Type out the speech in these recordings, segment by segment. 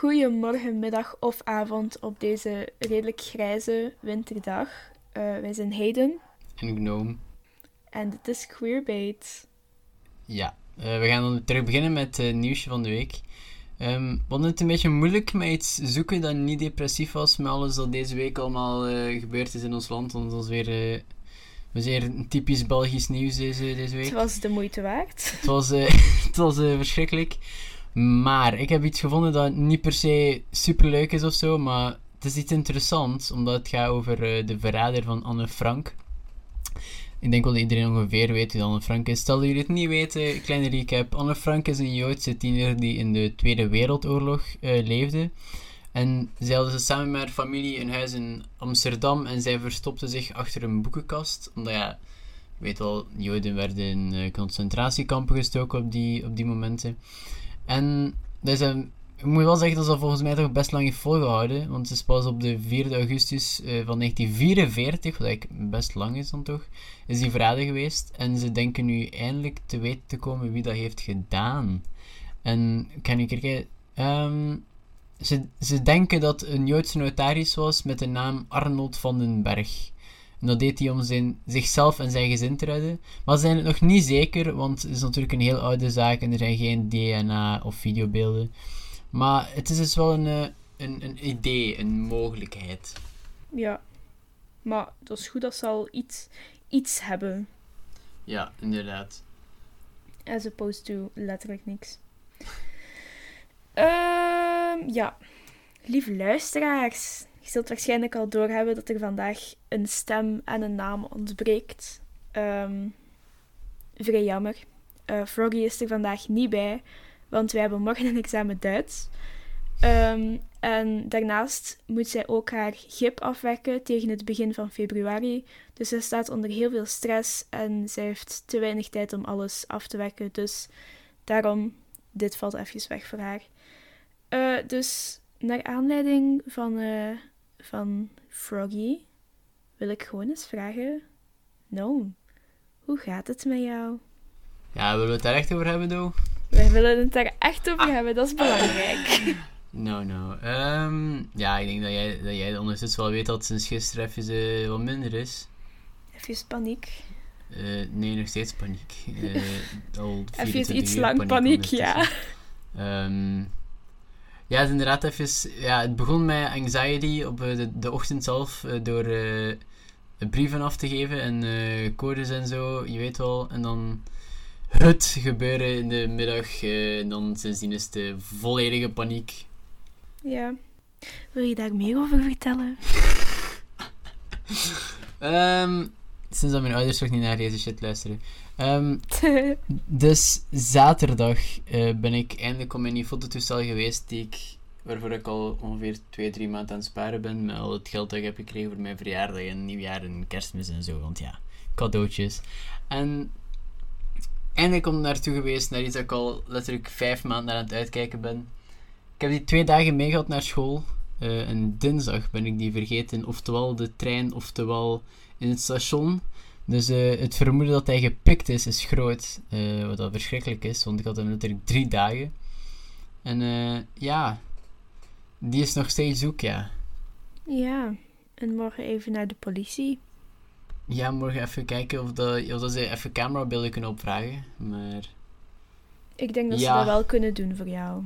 Goedemorgen, middag of avond op deze redelijk grijze winterdag. Uh, wij zijn Hayden. En Gnome. En dit is Queerbait. Ja, uh, we gaan dan terug beginnen met het nieuwsje van de week. Um, we hadden het een beetje moeilijk met iets zoeken dat niet depressief was, met alles dat deze week allemaal uh, gebeurd is in ons land. Want dat was weer, weer typisch Belgisch nieuws deze, deze week. Het was de moeite waard. Het was, het was verschrikkelijk. Maar ik heb iets gevonden dat niet per se super leuk is of zo, maar het is iets interessants, omdat het gaat over uh, de verrader van Anne Frank. Ik denk wel dat iedereen ongeveer weet wie Anne Frank is. Stel jullie het niet weten, kleine recap. Anne Frank is een Joodse tiener die in de Tweede Wereldoorlog uh, leefde. En zij hadden samen met haar familie een huis in Amsterdam en zij verstopte zich achter een boekenkast. Omdat ja, weet wel, Joden werden in uh, concentratiekampen gestoken op die, op die momenten. En dus, ik moet wel zeggen dat ze volgens mij toch best lang heeft volgehouden. Want het is pas op de 4 augustus uh, van 1944, wat best lang is dan toch, is die verraden geweest. En ze denken nu eindelijk te weten te komen wie dat heeft gedaan. En ik kijken... Um, ze, ze denken dat een Joodse notaris was met de naam Arnold van den Berg. En dat deed hij om zijn, zichzelf en zijn gezin te redden. Maar ze zijn het nog niet zeker, want het is natuurlijk een heel oude zaak en er zijn geen DNA of videobeelden. Maar het is dus wel een, eh, een, een idee, een mogelijkheid. Ja, maar dat is goed dat ze al iets, iets hebben. Ja, inderdaad. As opposed to letterlijk niks. Uh, ja, lieve luisteraars. Zult waarschijnlijk al doorhebben dat er vandaag een stem en een naam ontbreekt. Um, vrij jammer. Uh, Froggy is er vandaag niet bij, want wij hebben morgen een examen Duits. Um, en daarnaast moet zij ook haar gip afwerken tegen het begin van februari. Dus zij staat onder heel veel stress en zij heeft te weinig tijd om alles af te werken. Dus daarom, dit valt even weg voor haar. Uh, dus naar aanleiding van uh, van Froggy wil ik gewoon eens vragen: No, hoe gaat het met jou? Ja, willen we het daar echt over hebben, Do? Wij willen het daar echt over ah. hebben, dat is belangrijk. No, no. Um, ja, ik denk dat jij, dat jij ondertussen wel weet dat sinds gisteren even uh, wat minder is. Even paniek. Uh, nee, nog steeds paniek. Uh, al even iets lang paniek, paniek ja. Um, ja, het is inderdaad even... Ja, het begon met anxiety op eh, de, de ochtend zelf uh, door uh, brieven af te geven en uh, codes en zo, je weet wel. En dan het gebeuren in de middag en dan sindsdien is de volledige paniek. Ja. Wil je daar meer over vertellen? um, sinds dat mijn ouders toch niet naar deze shit luisteren. Um, dus zaterdag uh, ben ik eindelijk op mijn fototoestel geweest, die ik, waarvoor ik al ongeveer 2, 3 maanden aan het sparen ben. Met al het geld dat ik heb gekregen voor mijn verjaardag en nieuwjaar en kerstmis en zo. Want ja, cadeautjes. En eindelijk ik naartoe geweest, naar iets dat ik al letterlijk 5 maanden naar aan het uitkijken ben. Ik heb die twee dagen meegehad naar school. Uh, en dinsdag ben ik die vergeten. Oftewel de trein, oftewel in het station. Dus uh, het vermoeden dat hij gepikt is, is groot. Uh, wat dat verschrikkelijk is, want ik had hem natuurlijk drie dagen. En uh, ja, die is nog steeds zoek, ja. Ja, en morgen even naar de politie. Ja, morgen even kijken of, dat, of dat ze even camerabeelden kunnen opvragen. Maar... Ik denk dat ze dat wel kunnen doen voor jou.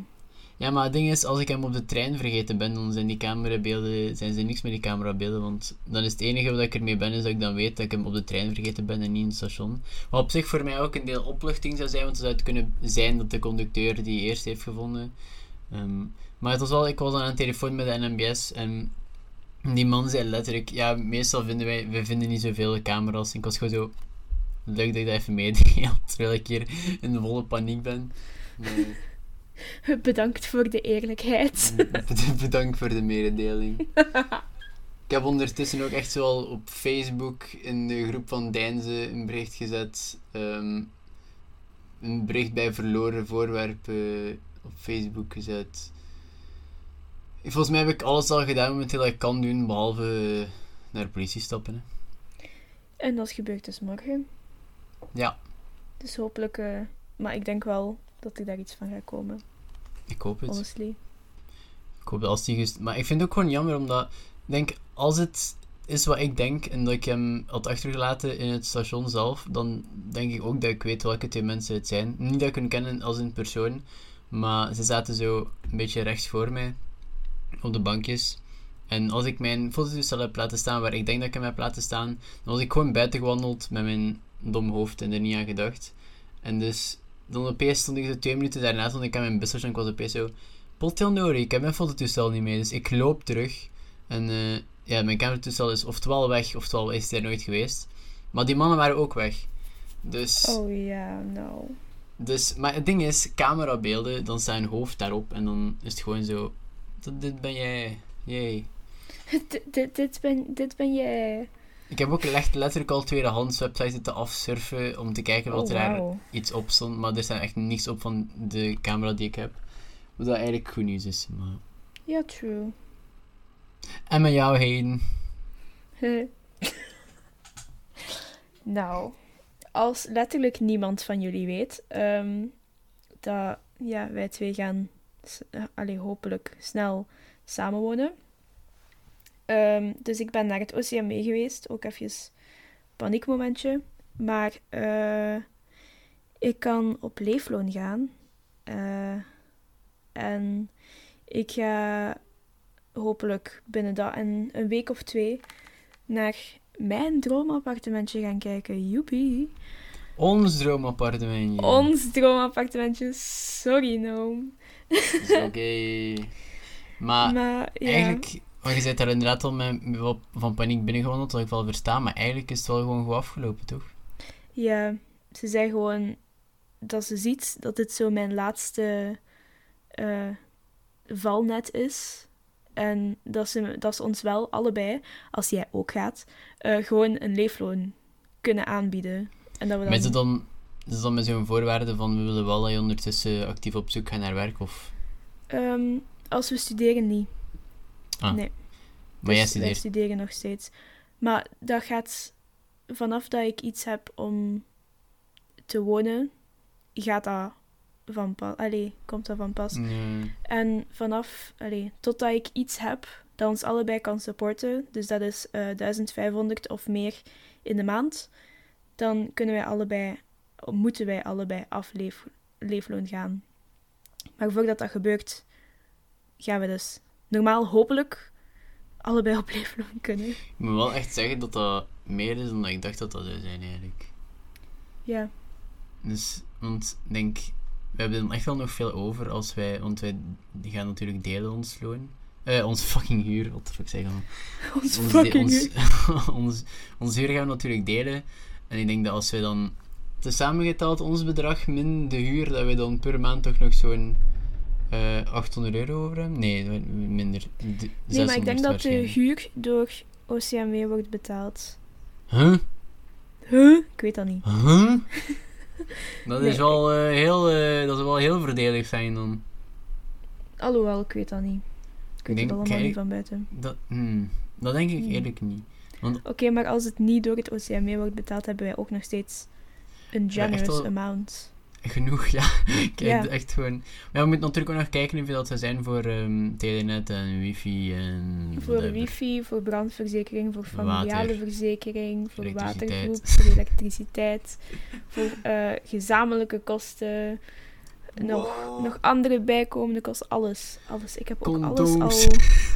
Ja, maar het ding is, als ik hem op de trein vergeten ben, dan zijn die camerabeelden, zijn ze niks met die camerabeelden. Want dan is het enige wat ik ermee ben, is dat ik dan weet dat ik hem op de trein vergeten ben en niet in het station. Wat op zich voor mij ook een deel opluchting zou zijn, want het zou het kunnen zijn dat de conducteur die eerst heeft gevonden. Um, maar het was wel, ik was aan een telefoon met de NMBS en die man zei letterlijk, ja, meestal vinden wij, we vinden niet zoveel camera's. En ik was gewoon zo, leuk dat ik dat even meedeel, terwijl ik hier in volle paniek ben. Bedankt voor de eerlijkheid. Bedankt voor de mededeling. Ik heb ondertussen ook echt al op Facebook in de groep van Deinze een bericht gezet. Ehm, een bericht bij verloren voorwerpen op Facebook gezet. Volgens mij heb ik alles al gedaan momenteel dat ik kan doen, behalve naar de politie stappen. Hè. En dat gebeurt dus morgen. Ja. Dus hopelijk, uh, maar ik denk wel dat er daar iets van gaat komen. Ik hoop het. Honestly. Ik hoop dat als die gest- Maar ik vind het ook gewoon jammer, omdat... Ik denk, als het is wat ik denk, en dat ik hem had achtergelaten in het station zelf, dan denk ik ook dat ik weet welke twee mensen het zijn. Niet dat ik hen ken als een persoon, maar ze zaten zo een beetje rechts voor mij, op de bankjes. En als ik mijn fototoestel heb laten staan waar ik denk dat ik hem heb laten staan, dan was ik gewoon buiten gewandeld met mijn dom hoofd en er niet aan gedacht. En dus, dan opeens stond ik twee minuten daarna, stond ik aan mijn busstation en ik was opeens zo... Potjandori, ik heb mijn fototoestel niet mee, dus ik loop terug. En eh, ja, mijn camera-toestel is oftewel weg, oftewel is hij er nooit geweest. Maar die mannen waren ook weg. Dus, Oh ja, nou. dus, maar het ding is, camerabeelden, dan staat een hoofd daarop en dan is het gewoon zo... "Dat- Dit ben jij, jee. dit, dit, dit, ben, dit ben jij. Ik heb ook echt letterlijk al tweedehands websites zitten afsurfen om te kijken wat Oh, er iets op stond. Maar er staat echt niks op van de camera die ik heb. Wat dat eigenlijk goed nieuws is. Maar... Ja, true. En met jou heen. nou, als letterlijk niemand van jullie weet ehm, dat ja, wij twee gaan eh, allee, hopelijk snel samenwonen. Ehm, dus ik ben naar het OCMW geweest, ook even paniekmomentje. Maar eh, ik kan op leefloon gaan. Eh, en ik ga hopelijk binnen dat en een week of twee naar mijn droomappartementje gaan kijken. Joepie. Ons droomappartementje. Ons droomappartementje. Sorry, no. Is oké. Maar maar ja. eigenlijk... Want je bent daar inderdaad al met, van paniek binnengewandeld, wat ik wel versta. Maar eigenlijk is het wel gewoon goed afgelopen, toch? Ja, ze zei gewoon dat ze ziet dat dit zo mijn laatste eh, valnet is. En dat ze, dat ze ons wel allebei, als jij ook gaat, eh, gewoon een leefloon kunnen aanbieden. En dat we Maar is dan... het dan, is het dan met zo'n voorwaarde van we willen wel dat je ondertussen actief op zoek gaat naar werk? Of... Ehm, als we studeren niet. Ah. Nee. Maar jij Dus wij studeert. studeren nog steeds. Maar dat gaat vanaf dat ik iets heb om te wonen, gaat dat van pas. Allee, komt dat van pas. En vanaf, allee, totdat ik iets heb dat ons allebei kan supporten, dus dat is eh 1500 of meer in de maand, dan kunnen wij allebei, moeten wij allebei af leef, leefloon gaan. Maar voordat dat gebeurt, gaan we dus normaal hopelijk allebei op leefloon kunnen. Ik moet wel echt zeggen dat dat meer is dan dat ik dacht dat dat zou zijn eigenlijk. Ja, Dus, want ik denk, we hebben dan echt wel nog veel over als wij, want wij gaan natuurlijk delen ons loon. Eh, ons fucking huur, wat fuck zeg ik dan? ons Ons, fucking ons, huur. ons, ons huur gaan we natuurlijk delen. En ik denk dat als wij dan tezamen ons bedrag min de huur, dat we dan per maand toch nog zo'n eh 800 euro over hebben? Nee, minder. De- Nee, maar ik 600 denk dat de huur door OCMW wordt betaald. Huh? Huh? Ik weet dat niet. Huh? Dat is wel eh, heel, eh, dat is wel heel voordelig zijn dan. Alhoewel, ik weet dat niet. Ik weet denk, het allemaal kijk- niet van buiten. Dat, hmm, dat denk ik Hmm. eerlijk niet. Oké, maar als het niet door het OCMW wordt betaald, hebben wij ook nog steeds een Ja, generous amount. Genoeg, ja. Kijk, Ja. echt gewoon. Maar we moeten natuurlijk ook nog kijken hoeveel dat zou zijn voor ehm telenet en wifi en. Voor whatever. wifi, voor brandverzekering, voor familiale Water. verzekering, voor watergroep, voor elektriciteit, voor eh, gezamenlijke kosten, nog, Wow. nog andere bijkomende kosten, alles. alles. Ik heb ook Condooms. alles al...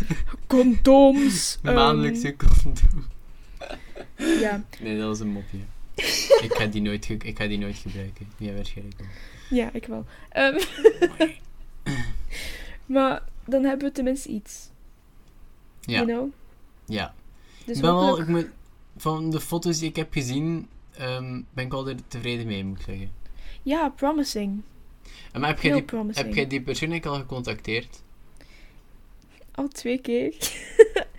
Condooms. ehm, Maandelijkse condoom. ja, Nee, dat was een mopje. ik, ga die nooit ik ga die nooit gebruiken. Ja, waarschijnlijk wel. ja, ik wel. Ehm, maar dan hebben we tenminste iets. Ja, You know? ja. Dus ben wel, ik moet, van de foto's die ik heb gezien, ehm, ben ik er tevreden mee, moet ik zeggen. Ja, promising. En Maar heb jij die, promising. heb jij die persoon al gecontacteerd? Al twee keer.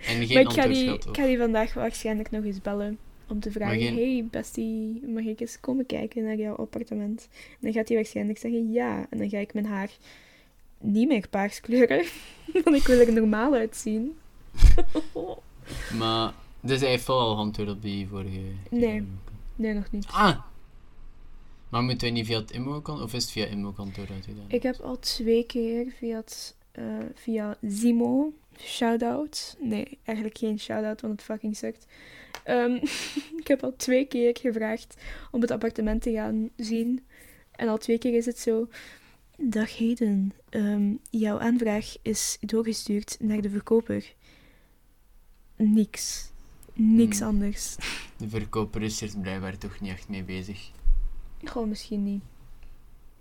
En geen maar ik ga, die, ik ga die vandaag waarschijnlijk nog eens bellen. Om te vragen, geen- hey bestie, mag ik eens komen kijken naar jouw appartement? En dan gaat hij waarschijnlijk zeggen ja. En dan ga ik mijn haar niet meer paars kleuren. Want ik wil er normaal uitzien. Maar, dus hij heeft wel al antwoord op die vorige. Nee. nee, nog niet. Ah! Maar moeten wij niet via het IMO-kantoor, of is het via IMO-kantoor uitgedaan? Ik heb al twee keer via het eh, via Zimo. Shout-out. Nee, eigenlijk geen shout-out, want het fucking sukt. Ehm, ik heb al twee keer gevraagd om het appartement te gaan zien. En al twee keer is het zo. Dag Heden, ehm, jouw aanvraag is doorgestuurd naar de verkoper. Niks. Niks Hmm. anders. De verkoper is er blijkbaar toch niet echt mee bezig. Gewoon misschien niet.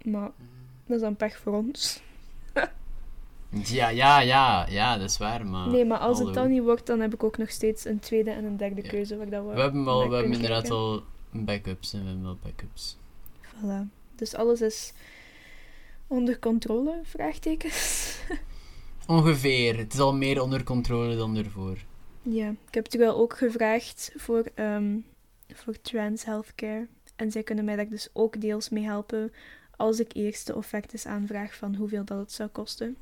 Maar dat is dan pech voor ons. Ja, ja, ja, ja, dat is waar, maar... Nee, maar als hallo. het dan niet wordt, dan heb ik ook nog steeds een tweede en een derde Ja. keuze waar dat we, We hebben, wel, we hebben inderdaad kijken. wel backups en we hebben wel backups. Voilà. Dus alles is onder controle? Vraagtekens. Ongeveer. Het is al meer onder controle dan ervoor. Ja, ik heb het wel ook gevraagd voor, ehm, voor trans healthcare. En zij kunnen mij daar dus ook deels mee helpen als ik eerst de offertes aanvraag van hoeveel dat het zou kosten.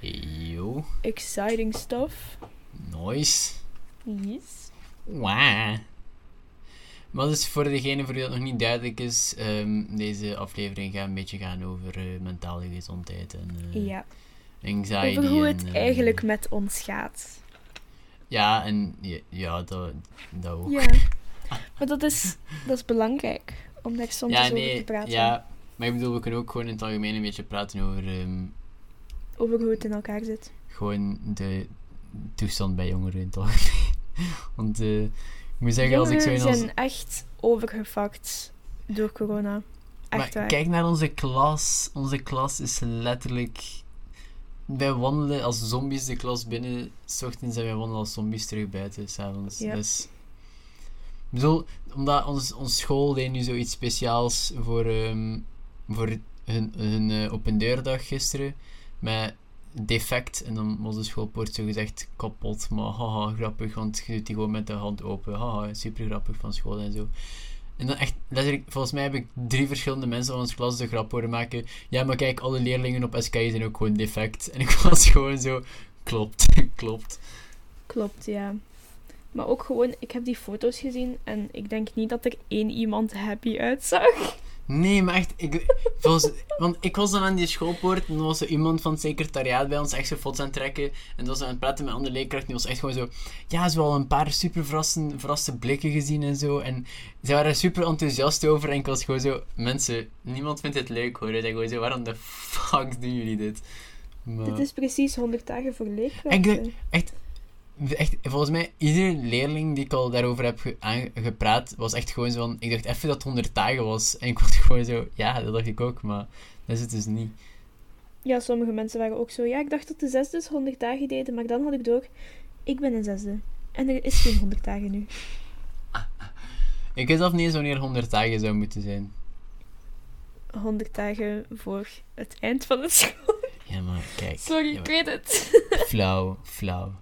Yo, Exciting stuff. nice. Yes. Wauw. Maar dus voor degene voor wie dat nog niet duidelijk is, ehm, deze aflevering gaat een beetje gaan over eh, mentale gezondheid en eh, Ja, anxiety. over hoe en, het eh, eigenlijk met ons gaat. Ja, en ja, ja dat, dat ook. Ja, maar dat is, dat is belangrijk om daar soms Ja, eens over nee, te praten. ja. Maar ik bedoel, we kunnen ook gewoon in het algemeen een beetje praten over ehm, Over hoe het in elkaar zit. gewoon de toestand bij jongeren algemeen. Want eh, ik moet zeggen, als ik zo in als... zijn echt overgefakt door corona. Echt Maar waar. kijk naar onze klas. Onze klas is letterlijk... Wij wandelen als zombies de klas binnen, s ochtends en wij wandelen als zombies terug buiten, s'avonds. Ja. Dus... Ik bedoel, omdat ons, ons school deed nu zoiets speciaals voor, ehm, voor hun, hun eh, open deurdag gisteren. Met defect. En dan was de schoolpoort zo gezegd kapot. Maar haha, grappig, want je doet die gewoon met de hand open. Haha, super grappig van school en zo. En dan echt, letterlijk, volgens mij heb ik drie verschillende mensen van onze klas de grap horen maken. Ja, maar kijk, alle leerlingen op SKI zijn ook gewoon defect. En ik was gewoon zo, klopt, klopt. Klopt, ja. Maar ook gewoon, ik heb die foto's gezien en ik denk niet dat er één iemand happy uitzag. Nee, maar echt, ik, volgens, want ik was dan aan die schoolpoort en er was zo iemand van het secretariaat bij ons echt zo foto's aan het trekken. En dat was aan het praten met andere leerkrachten. Die was echt gewoon zo, ja, ze hebben al een paar super verraste blikken gezien en zo. En ze waren er super enthousiast over. En ik was gewoon zo, mensen, niemand vindt het leuk hoor. Ik gewoon zo, waarom de fuck doen jullie dit? Maar- Dit is precies 100 dagen voor leerkrachten. echt, echt, volgens mij, iedere leerling die ik al daarover heb ge- gepraat, was echt gewoon zo van, ik dacht even dat het 100 dagen was. En ik was gewoon zo, ja, dat dacht ik ook, maar dat is het dus niet. Ja, sommige mensen waren ook zo. Ja, ik dacht dat de zesde dus 100 dagen deden, maar dan had ik door. Ik ben een zesde. En er is geen 100 dagen nu. Ik weet zelf niet eens wanneer 100 dagen zou moeten zijn. 100 dagen voor het eind van het school. Ja, maar kijk. Sorry, ja, ik weet het. Flauw, flauw.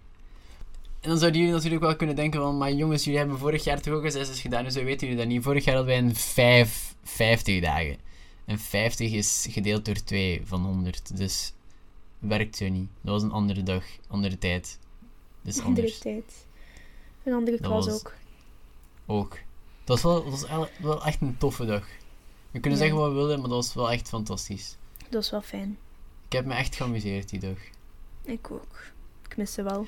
En dan zouden jullie natuurlijk wel kunnen denken van, maar jongens, jullie hebben vorig jaar toch ook een 6 gedaan, dus zo weten jullie dat niet. Vorig jaar hadden wij een 5, 50 dagen. En 50 is gedeeld door 2 van 100, dus werkt zo niet. Dat was een andere dag, andere tijd. Dus Andere anders tijd. Een andere klas was- ook. ook. Dat was, wel, dat was wel echt een toffe dag. We kunnen Ja. zeggen wat we willen, maar dat was wel echt fantastisch. Dat is wel fijn. Ik heb me echt geamuseerd die dag. Ik ook. Ik mis ze wel.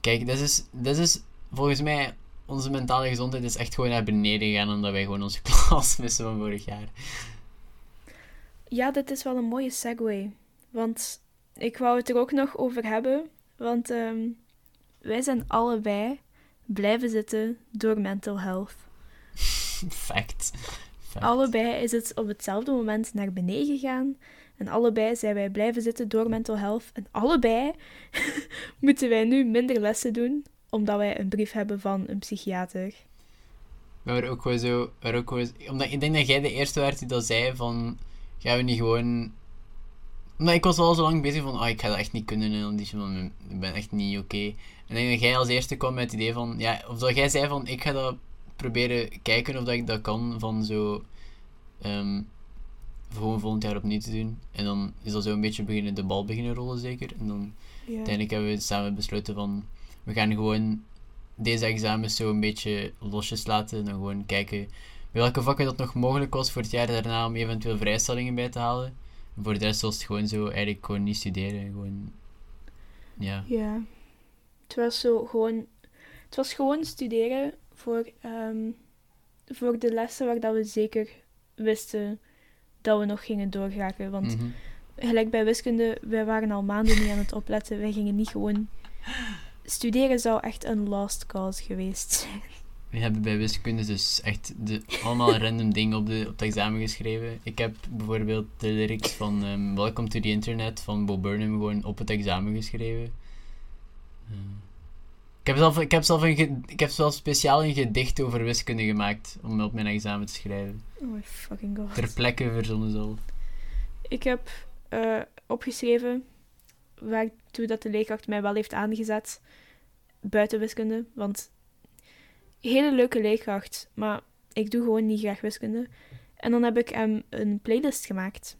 Kijk, dat is, dat is volgens mij, onze mentale gezondheid is echt gewoon naar beneden gegaan omdat wij gewoon onze klas missen van vorig jaar. Ja, dit is wel een mooie segue. Want ik wou het er ook nog over hebben. Want ehm, wij zijn allebei blijven zitten door mental health. Fact. Fact. Allebei is het op hetzelfde moment naar beneden gegaan. En allebei zijn wij blijven zitten door mental health. En allebei moeten wij nu minder lessen doen, omdat wij een brief hebben van een psychiater. Waren ook gewoon zo, ook omdat ik denk dat jij de eerste werd die dat zei van, gaan we niet gewoon... Omdat ik was wel zo lang bezig van, oh, ik ga dat echt niet kunnen en die van, ik ben echt niet oké. En ik denk dat jij als eerste kwam met het idee van, ja, of dat jij zei van, ik ga dat proberen kijken of dat ik dat kan, van zo, ehm, gewoon volgend jaar opnieuw te doen. En dan is dat zo een beetje beginnen, de bal beginnen rollen zeker. En dan uiteindelijk hebben we samen besloten van we gaan gewoon deze examens zo een beetje losjes laten en dan gewoon kijken bij welke vakken dat nog mogelijk was voor het jaar daarna om eventueel vrijstellingen bij te halen. voor de rest was het gewoon zo, eigenlijk gewoon niet studeren. Gewoon, ja. Ja. Het was zo gewoon... Het was gewoon studeren voor, ehm, voor de lessen waar dat we zeker wisten dat we nog gingen doorraken. Want Mhm. gelijk bij wiskunde, wij waren al maanden niet aan het opletten. Wij gingen niet gewoon... Studeren zou echt een lost cause geweest zijn. We hebben bij wiskunde dus echt de, allemaal random dingen op, de, op het examen geschreven. Ik heb bijvoorbeeld de lyrics van ehm, Welcome to the Internet van Bo Burnham gewoon op het examen geschreven. Eh, ik, heb zelf, ik, heb zelf een ik heb zelf speciaal een gedicht over wiskunde gemaakt om op mijn examen te schrijven. Oh my fucking god. Ter plekke verzonnen zelf. Ik heb eh, opgeschreven waartoe dat de leerkracht mij wel heeft aangezet buiten wiskunde. Want hele leuke leerkracht, maar ik doe gewoon niet graag wiskunde. En dan heb ik hem een playlist gemaakt.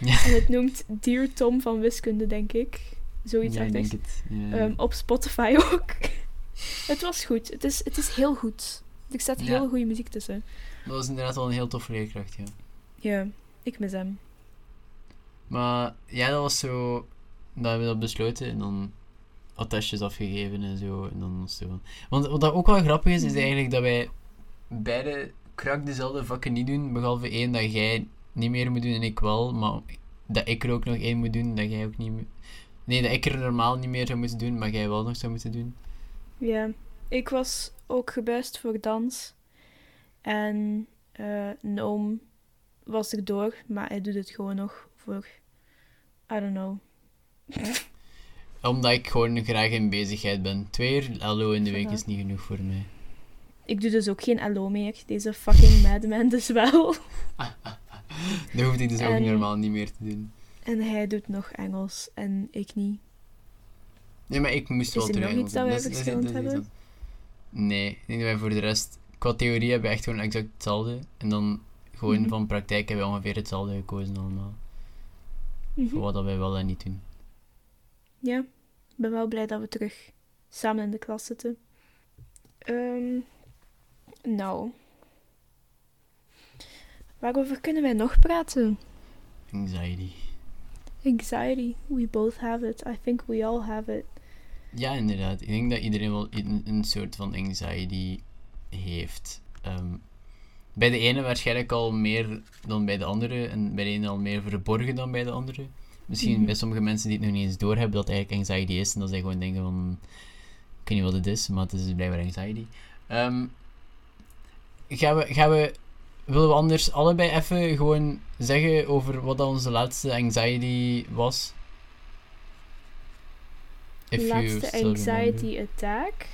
Ja. En het noemt Dear Tom van wiskunde, denk ik. Zoiets ja, ik het. Ja. Ehm, op Spotify ook. het was goed. Het is, het is heel goed. Er staat Ja. heel goede muziek tussen. Dat was inderdaad wel een heel toffe leerkracht, ja. Ja, ik mis hem. Maar ja, dat was zo. Dat hebben we dat besloten en dan attestjes afgegeven en zo. En dan was zo. Want wat dat ook wel grappig is, is Mhm. eigenlijk dat wij beide krak dezelfde vakken niet doen. Behalve één dat jij niet meer moet doen en ik wel. Maar dat ik er ook nog één moet doen, dat jij ook niet meer. Nee, dat ik er normaal niet meer zou moeten doen, maar jij wel nog zou moeten doen. Ja, ik was ook gebuist voor dans. En eh een oom was er door, maar hij doet het gewoon nog voor... I don't know. Omdat ik gewoon graag in bezigheid ben. Twee uur LO in de week is niet genoeg voor mij. Ik doe dus ook geen LO meer. Deze fucking madman dus wel. Dat hoefde ik dus ook normaal niet meer te doen. En hij doet nog Engels en ik niet. Nee, maar ik moest Is wel er terug nog iets dat wij is- is- verschillend is hebben? Nee, ik denk dat wij voor de rest... Qua theorie hebben we echt gewoon exact hetzelfde. En dan gewoon Mhm. van praktijk hebben we ongeveer hetzelfde gekozen allemaal. Mhm. Voor wat dat wij wel en niet doen. Ja, ik ben wel blij dat we terug samen in de klas zitten. Ehm, nou. Waarover kunnen wij nog praten? Anxiety. Anxiety. We both have it. I think we all have it. Ja, inderdaad. Ik denk dat iedereen wel een, een soort van anxiety heeft. Ehm, bij de ene waarschijnlijk al meer dan bij de andere. En bij de ene al meer verborgen dan bij de andere. Misschien Mhm. bij sommige mensen die het nog niet eens doorhebben dat het eigenlijk anxiety is. En dat zij gewoon denken van... Ik weet niet wat het is, maar het is dus blijkbaar anxiety. Ehm, gaan, we, gaan we... Willen we anders allebei even gewoon zeggen over wat dat onze laatste anxiety was? If Laatste anxiety attack.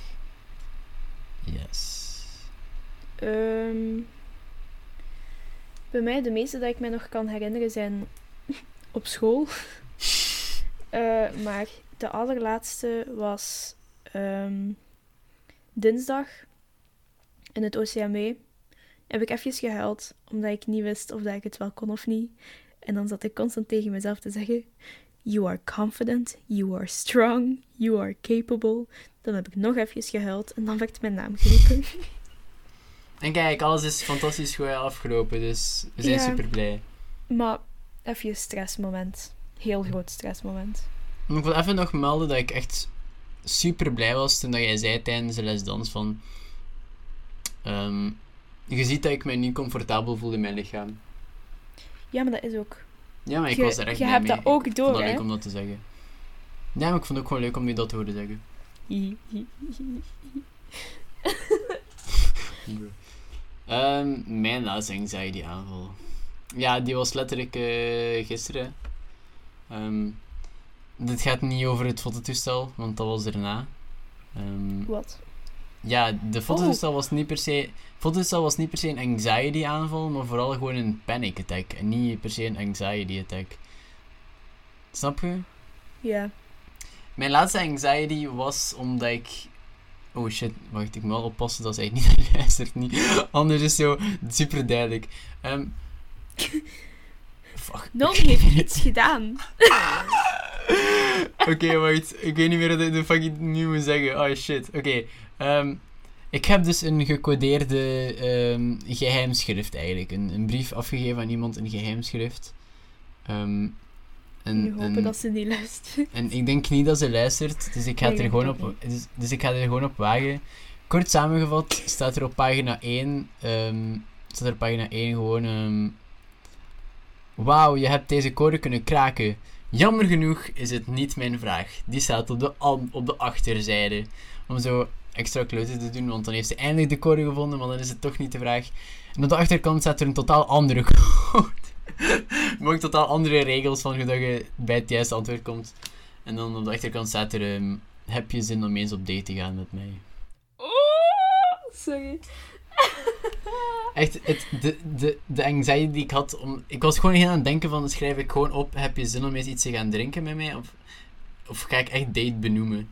Yes. Ehm, bij mij, de meeste dat ik me nog kan herinneren zijn op school. Eh, maar de allerlaatste was ehm, dinsdag in het OCMW. Heb ik even gehuild, omdat ik niet wist of dat ik het wel kon of niet. En dan zat ik constant tegen mezelf te zeggen: You are confident, you are strong, you are capable. Dan heb ik nog even gehuild en dan werd mijn naam geroepen. En kijk, alles is fantastisch goed afgelopen, dus we zijn Ja. super blij. Maar even een stressmoment. Heel groot stressmoment. Ik wil even nog melden dat ik echt super blij was toen dat jij zei tijdens de les dans van... ehm, je ziet dat ik mij nu comfortabel voel in mijn lichaam. Ja, maar dat is ook. Ja, maar ik je was er echt je blij hebt mee. dat ook ik door, vond dat hè? leuk om dat te zeggen. Ja, maar ik vond het ook gewoon leuk om je dat te horen zeggen. Ehm, mijn laatste anxiety aanval. Ja, die was letterlijk eh, gisteren. Ehm, dit gaat niet over het fototoestel, want dat was erna. Ehm, Wat? Ja, de fototoestel was niet per se... fototoestel was niet per se een anxiety aanval, maar vooral gewoon een panic attack. En niet per se een anxiety attack. Snap je? Ja. Mijn laatste anxiety was omdat ik. Oh shit, wacht, ik moet wel oppassen dat zij niet luistert. Niet. Anders is zo super duidelijk. Ehm fuck. Nomi heeft iets gedaan. Oké, wacht. Ik weet niet meer wat ik de fuck ik nu moet zeggen. Oh shit. Oké. Ehm, ik heb dus een gecodeerde ehm, geheimschrift eigenlijk. Een, een brief afgegeven aan iemand in geheimschrift. Ehm, en, Nu hopen en, dat ze niet luistert. en ik denk niet dat ze luistert, dus ik ga Nee, het er gewoon op, dus, dus ik ga er gewoon op wagen. Kort samengevat staat er op pagina 1, ehm, staat er op pagina 1 gewoon, ehm, wauw, je hebt deze code kunnen kraken. Jammer genoeg is het niet mijn vraag. Die staat op de, op de achterzijde. Om zo extra kloten te doen, want dan heeft ze eindelijk de code gevonden, maar dan is het toch niet de vraag. En op de achterkant staat er een totaal andere code. maar ook totaal andere regels van hoe dat je bij het juiste antwoord komt. En dan op de achterkant staat er, ehm, heb je zin om eens op date te gaan met mij? Oh, sorry. Echt, het, de, de, de anxiety die ik had om... Ik was gewoon aan het denken van, schrijf ik gewoon op, heb je zin om eens iets te gaan drinken met mij? Of, of ga ik echt date benoemen?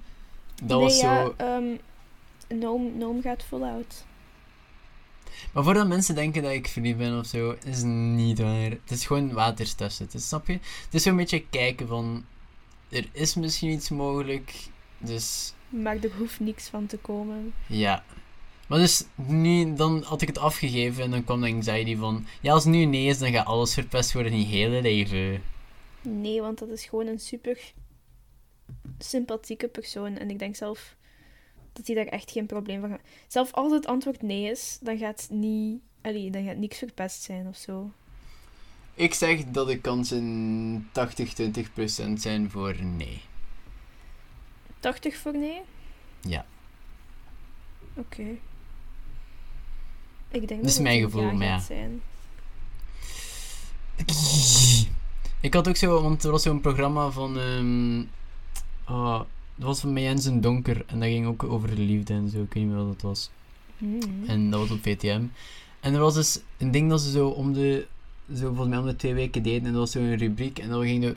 Dat nee, was ja, zo... Noom, Noom gaat out. Maar voordat mensen denken dat ik verliefd ben of zo, is niet waar. Het is gewoon is, snap je? Het is zo'n beetje kijken van, er is misschien iets mogelijk, dus Maar er hoeft niks van te komen. ja. Maar dus nu, dan had ik het afgegeven en dan kwam de anxiety van, ja als het nu nee is, dan gaat alles verpest worden in je hele leven. Nee, want dat is gewoon een super sympathieke persoon. En ik denk zelf dat hij daar echt geen probleem van gaat. Zelf als het antwoord nee is, dan gaat niet... Allee, dan gaat niks verpest zijn of zo. Ik zeg dat de kansen 80-20% zijn voor nee. 80 voor nee? Ja. Oké. Ik denk Dat is het mijn een gevoel, ja maar ja. zijn. Ik had ook zo, want er was zo'n programma van. ehm oh, dat was van Jens en Donker. En dat ging ook over de liefde en zo. Ik weet niet meer wat dat was. Hmm. En dat was op VTM. En er was dus een ding dat ze zo om de. Zo volgens mij om de twee weken deden. En dat was zo'n rubriek. En dan ging de,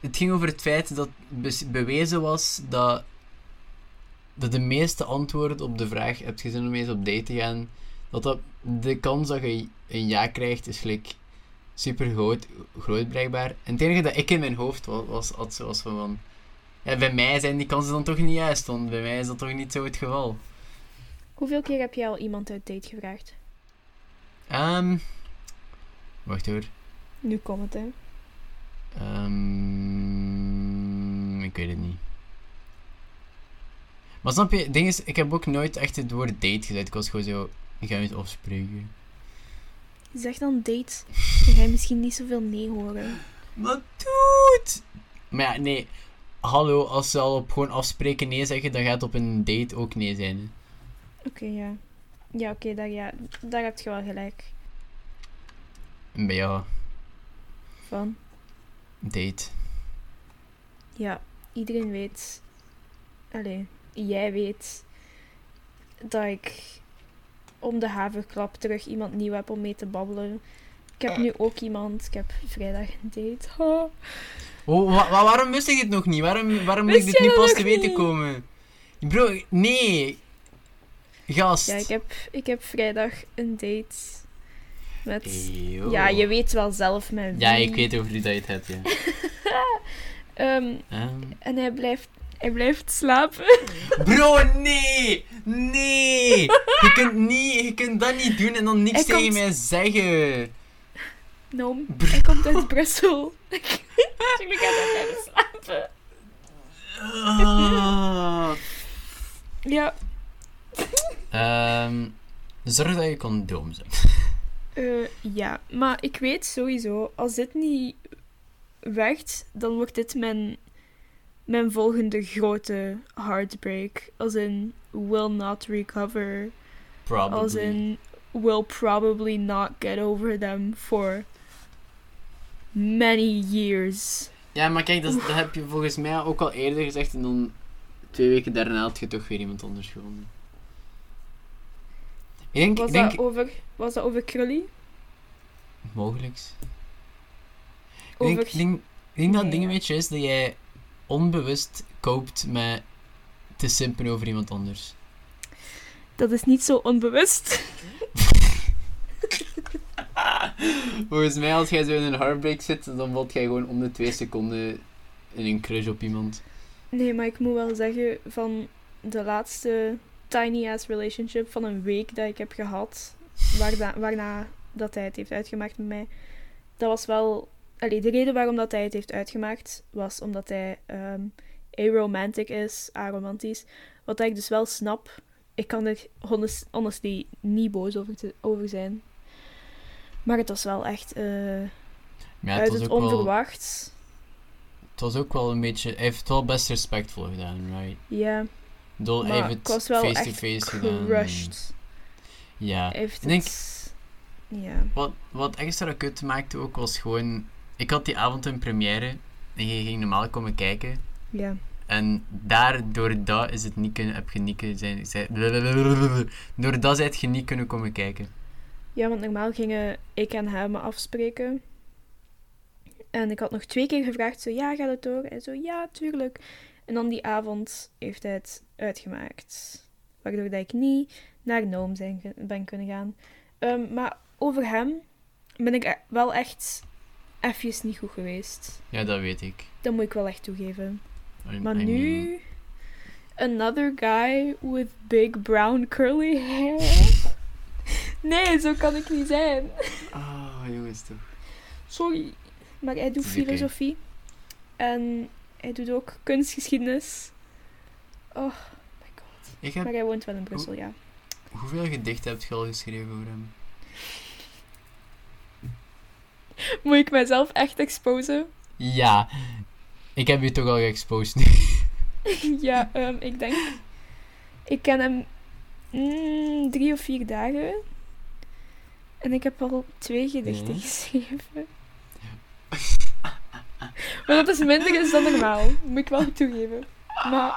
het ging over het feit dat bewezen was dat. Dat de meeste antwoorden op de vraag: heb je zin om eens op date te gaan? Dat, dat de kans dat je een ja krijgt is gelijk super groot, groot blijkbaar. En het enige dat ik in mijn hoofd was, was, was van, van ja, bij mij zijn die kansen dan toch niet juist, want bij mij is dat toch niet zo het geval. Hoeveel keer heb jij al iemand uit date gevraagd? Ehm wacht hoor. Nu komt het, hè. Ehm ik weet het niet. Maar snap je, het ding is, ik heb ook nooit echt het woord date gezegd. Ik was gewoon zo, ik ga eens afspreken. Zeg dan date. Dan ga je misschien niet zoveel nee horen. Maar doet! Maar ja, nee. Hallo, als ze al op gewoon afspreken nee zeggen, dan gaat op een date ook nee zijn. Oké, ja. Ja, oké, daar, ja, daar heb je wel gelijk. Bij jou, Van. date. Ja, iedereen weet. Allee, jij weet dat ik om de haverklap terug iemand nieuw heb om mee te babbelen. Ik heb nu ook iemand. Ik heb vrijdag een date. Oh, wa- wa- waarom wist ik dit nog niet? Waarom, waarom moet ik dit nu dat pas te weten niet? komen? Bro, nee. Gast. Ja, ik heb, ik heb vrijdag een date. Met. Ja, je weet wel zelf met wie. Ja, ik weet over wie dat je het hebt, ja. Ehm, Ehm, en hij blijft, hij blijft slapen. Bro, nee! Nee! Je kunt, niet, je kunt dat niet doen en dan niks Hij tegen komt- mij zeggen. Bro. hij komt uit Brussel. Natuurlijk gaat hij blijven slapen. Ah. Ja, Ehm, zorg dat je condooms hebt. eh, ja, maar ik weet sowieso, als dit niet werkt, dan wordt dit mijn, mijn volgende grote heartbreak. Als in, will not recover. Probably. Als in, will probably not get over them for many years. Ja, maar kijk, dat, is- dat heb je volgens mij ook al eerder gezegd en dan twee weken daarna had je toch weer iemand anders gevonden. Ik denk, Was, ik denk dat, over, was dat over Krully? mogelijks. Ik Over... denk, ik denk, ik denk dat het ding een beetje is dat jij onbewust koopt met te simpen over iemand anders. Dat is niet zo onbewust. Volgens mij, als jij zo in een heartbreak zit, dan valt jij gewoon om de twee seconden in een crush op iemand. Nee, maar ik moet wel zeggen, van de laatste tiny-ass relationship van een week dat ik heb gehad, waarna, waarna dat hij het heeft uitgemaakt met mij, dat was wel allee, de reden waarom dat hij het heeft uitgemaakt was omdat hij ehm aromantic is, aromantisch. Wat ik dus wel snap. Ik kan er honest, honestly niet boos over, te- over zijn. Maar het was wel echt eh, ja, uit het, het was ook wel, onverwachts. het was ook wel een beetje... Hij heeft het wel best respectvol gedaan, right? Ja, bedoel, hij heeft het face-to-face gedaan. crushed. Ja. Hij heeft Ik denk- het... Ja. Wat, wat extra kut maakte ook, was gewoon... Ik had die avond een première. En je ging normaal komen kijken. Ja. En daardoor dat is het niet kunnen, heb je niet kunnen zijn... door dat zijt je niet kunnen komen kijken. Ja, want normaal gingen ik en hem afspreken. En ik had nog twee keer gevraagd, zo, ja, gaat het door? En zo, ja, tuurlijk. En dan die avond heeft hij het uitgemaakt. Waardoor dat ik niet naar Noom zijn, ben kunnen gaan. Ehm, maar over hem ben ik e- wel echt even niet goed geweest. Ja, dat weet ik. Dat moet ik wel echt toegeven. I- Maar I mean, nu... Another guy with big brown curly hair. Nee, zo kan ik niet zijn. Ah, jongens toch. Sorry. Maar hij doet filosofie. En hij doet ook kunstgeschiedenis. Oh my god. Ik heb... Maar hij woont wel in Brussel, ja. Hoeveel gedichten heb je al geschreven over hem? Moet ik mijzelf echt exposen? Ja. Ik heb je toch al geëxposed ja, ehm, ik denk... Ik ken hem mm, drie of vier dagen. En ik heb al twee gedichten Ja. geschreven. maar dat is minder is dan normaal. Moet ik wel toegeven. Maar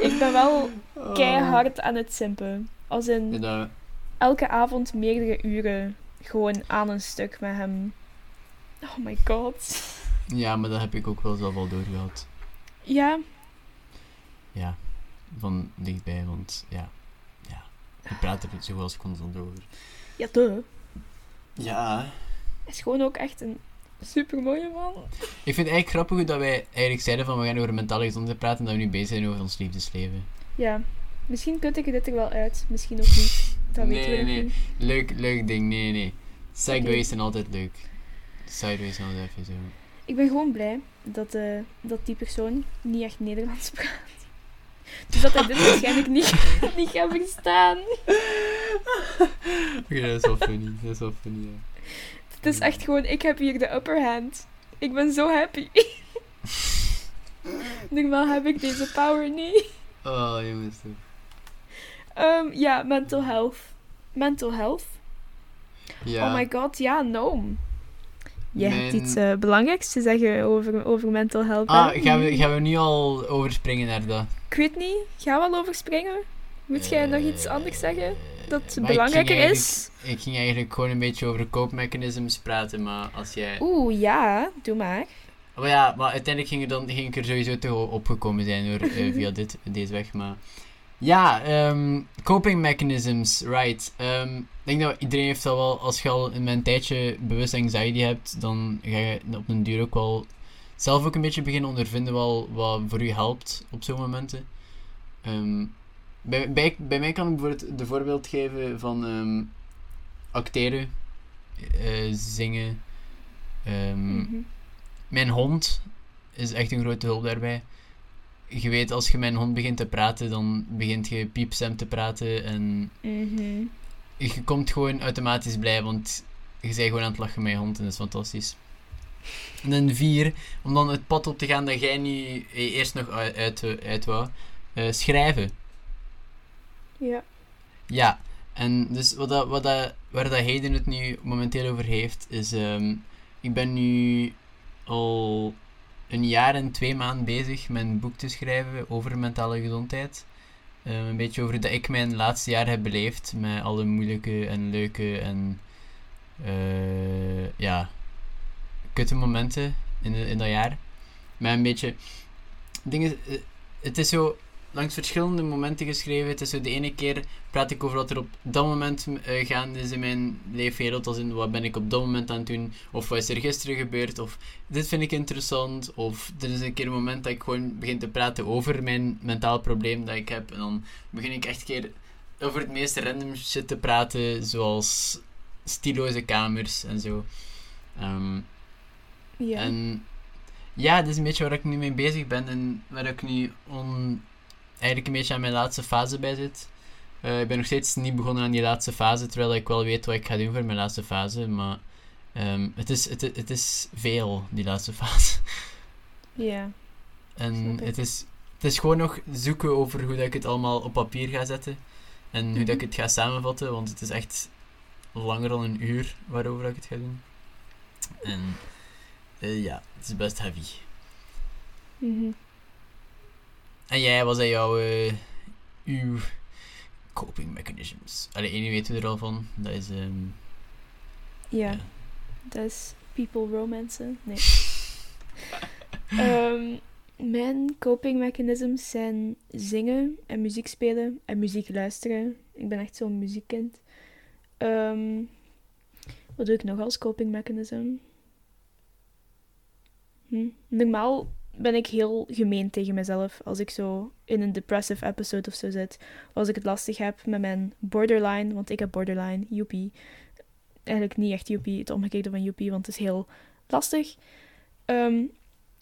ik ben wel keihard aan het simpen. Als in... Elke avond meerdere uren gewoon aan een stuk met hem. Oh my god. ja, maar dat heb ik ook wel zelf al doorgehad. Ja, Ja. Van dichtbij, want ja. Ja. Je praat er zo wel eens constant over. ja, duh. Ja. Hij is gewoon ook echt een super mooie man. Ik vind het eigenlijk grappig dat wij eigenlijk zeiden van we gaan over mentale gezondheid praten en dat we nu bezig zijn over ons liefdesleven. Ja, misschien kut ik dit er wel uit, misschien ook niet. Dat Nee, weten we nee. niet. Leuk, leuk ding, nee, nee. Segways Oké. zijn altijd leuk. Sideways zijn altijd even zo. Ik ben gewoon blij dat, eh, dat die persoon niet echt Nederlands praat. Dus dat hij dit waarschijnlijk niet, niet gaat verstaan. Oké, dat is wel funny. Dat is wel funny, ja. Het is echt gewoon, ik heb hier de upper hand. Ik ben zo happy. Normaal heb ik deze power niet. Oh, jongens toch. Ehm, ja, mental health. Mental health. Ja. Oh my god, ja, Noom. Je hebt Mijn- iets eh, belangrijks te zeggen over, over mental health. Ah, gaan we, gaan we nu al overspringen naar dat? Ik weet niet, gaan we al overspringen? Moet jij nog iets anders zeggen? Dat Eh, maar belangrijker is? Ik ging eigenlijk gewoon een beetje over koopmechanisms praten, maar als jij... Oeh, ja, doe maar. Maar ja, maar uiteindelijk ging, er dan, ging ik er sowieso toch opgekomen zijn hoor, eh, via dit, deze weg. Maar ja, ehm, coping mechanisms, right. Ehm, ik denk dat iedereen heeft dat wel, als je al een tijdje bewust anxiety hebt, dan ga je op een duur ook wel zelf ook een beetje beginnen ondervinden wel wat voor je helpt op zo'n momenten. Ehm, bij, bij, bij mij kan ik bijvoorbeeld de voorbeeld geven van ehm, acteren, eh, zingen. ehm, Mhm. mijn hond is echt een grote hulp daarbij. Je weet, als je met een hond begint te praten, dan begint je piepstem te praten en Mhm. je komt gewoon automatisch blij, want je bent gewoon aan het lachen met je hond en dat is fantastisch. En dan vier, om dan het pad op te gaan dat jij niet eh, eerst nog uit, uit, uit wou, eh, schrijven. Ja. Ja, en dus wat dat, wat dat, waar dat Hayden het nu momenteel over heeft, is... ehm, ik ben nu al een jaar en twee maanden bezig met een boek te schrijven over mentale gezondheid. Ehm, een beetje over dat ik mijn laatste jaar heb beleefd, met alle moeilijke en leuke en... eh, ja, kutte momenten in, in dat jaar. Maar een beetje... Dingen, eh, het is zo langs verschillende momenten geschreven. Het is zo de ene keer praat ik over wat er op dat moment eh, gaande is in mijn leefwereld. Als in wat ben ik op dat moment aan het doen. Of wat is er gisteren gebeurd. Of dit vind ik interessant. Of er is een keer een moment dat ik gewoon begin te praten over mijn mentaal probleem dat ik heb. En dan begin ik echt een keer over het meest random shit te praten. Zoals stiloze kamers en zo. Ehm, Ja. En ja, dat is een beetje waar ik nu mee bezig ben en waar ik nu on, eigenlijk een beetje aan mijn laatste fase bij zit. Eh, ik ben nog steeds niet begonnen aan die laatste fase, terwijl ik wel weet wat ik ga doen voor mijn laatste fase. Maar ehm, het, is, het, het is veel, die laatste fase. Ja. En ik. het is, het is gewoon nog zoeken over hoe dat ik het allemaal op papier ga zetten. En hoe dat ik Mhm. het ga samenvatten, want het is echt langer dan een uur waarover ik het ga doen. En eh, ja, het is best heavy. Mhm. En jij, wat zijn jouw eh, uw coping mechanisms? Allee, één weet u er al van. Dat is... ehm, Ja. ja. Dat is people romancen. Nee. Ehm, mijn coping mechanisms zijn zingen en muziek spelen en muziek luisteren. Ik ben echt zo'n muziekkind. Ehm, wat doe ik nog als coping mechanism? Hm. Normaal ben ik heel gemeen tegen mezelf als ik zo in een depressive episode of zo zit. Of als ik het lastig heb met mijn borderline, want ik heb borderline, joepie. Eigenlijk niet echt joepie, het omgekeerde van joepie, want het is heel lastig. Ehm,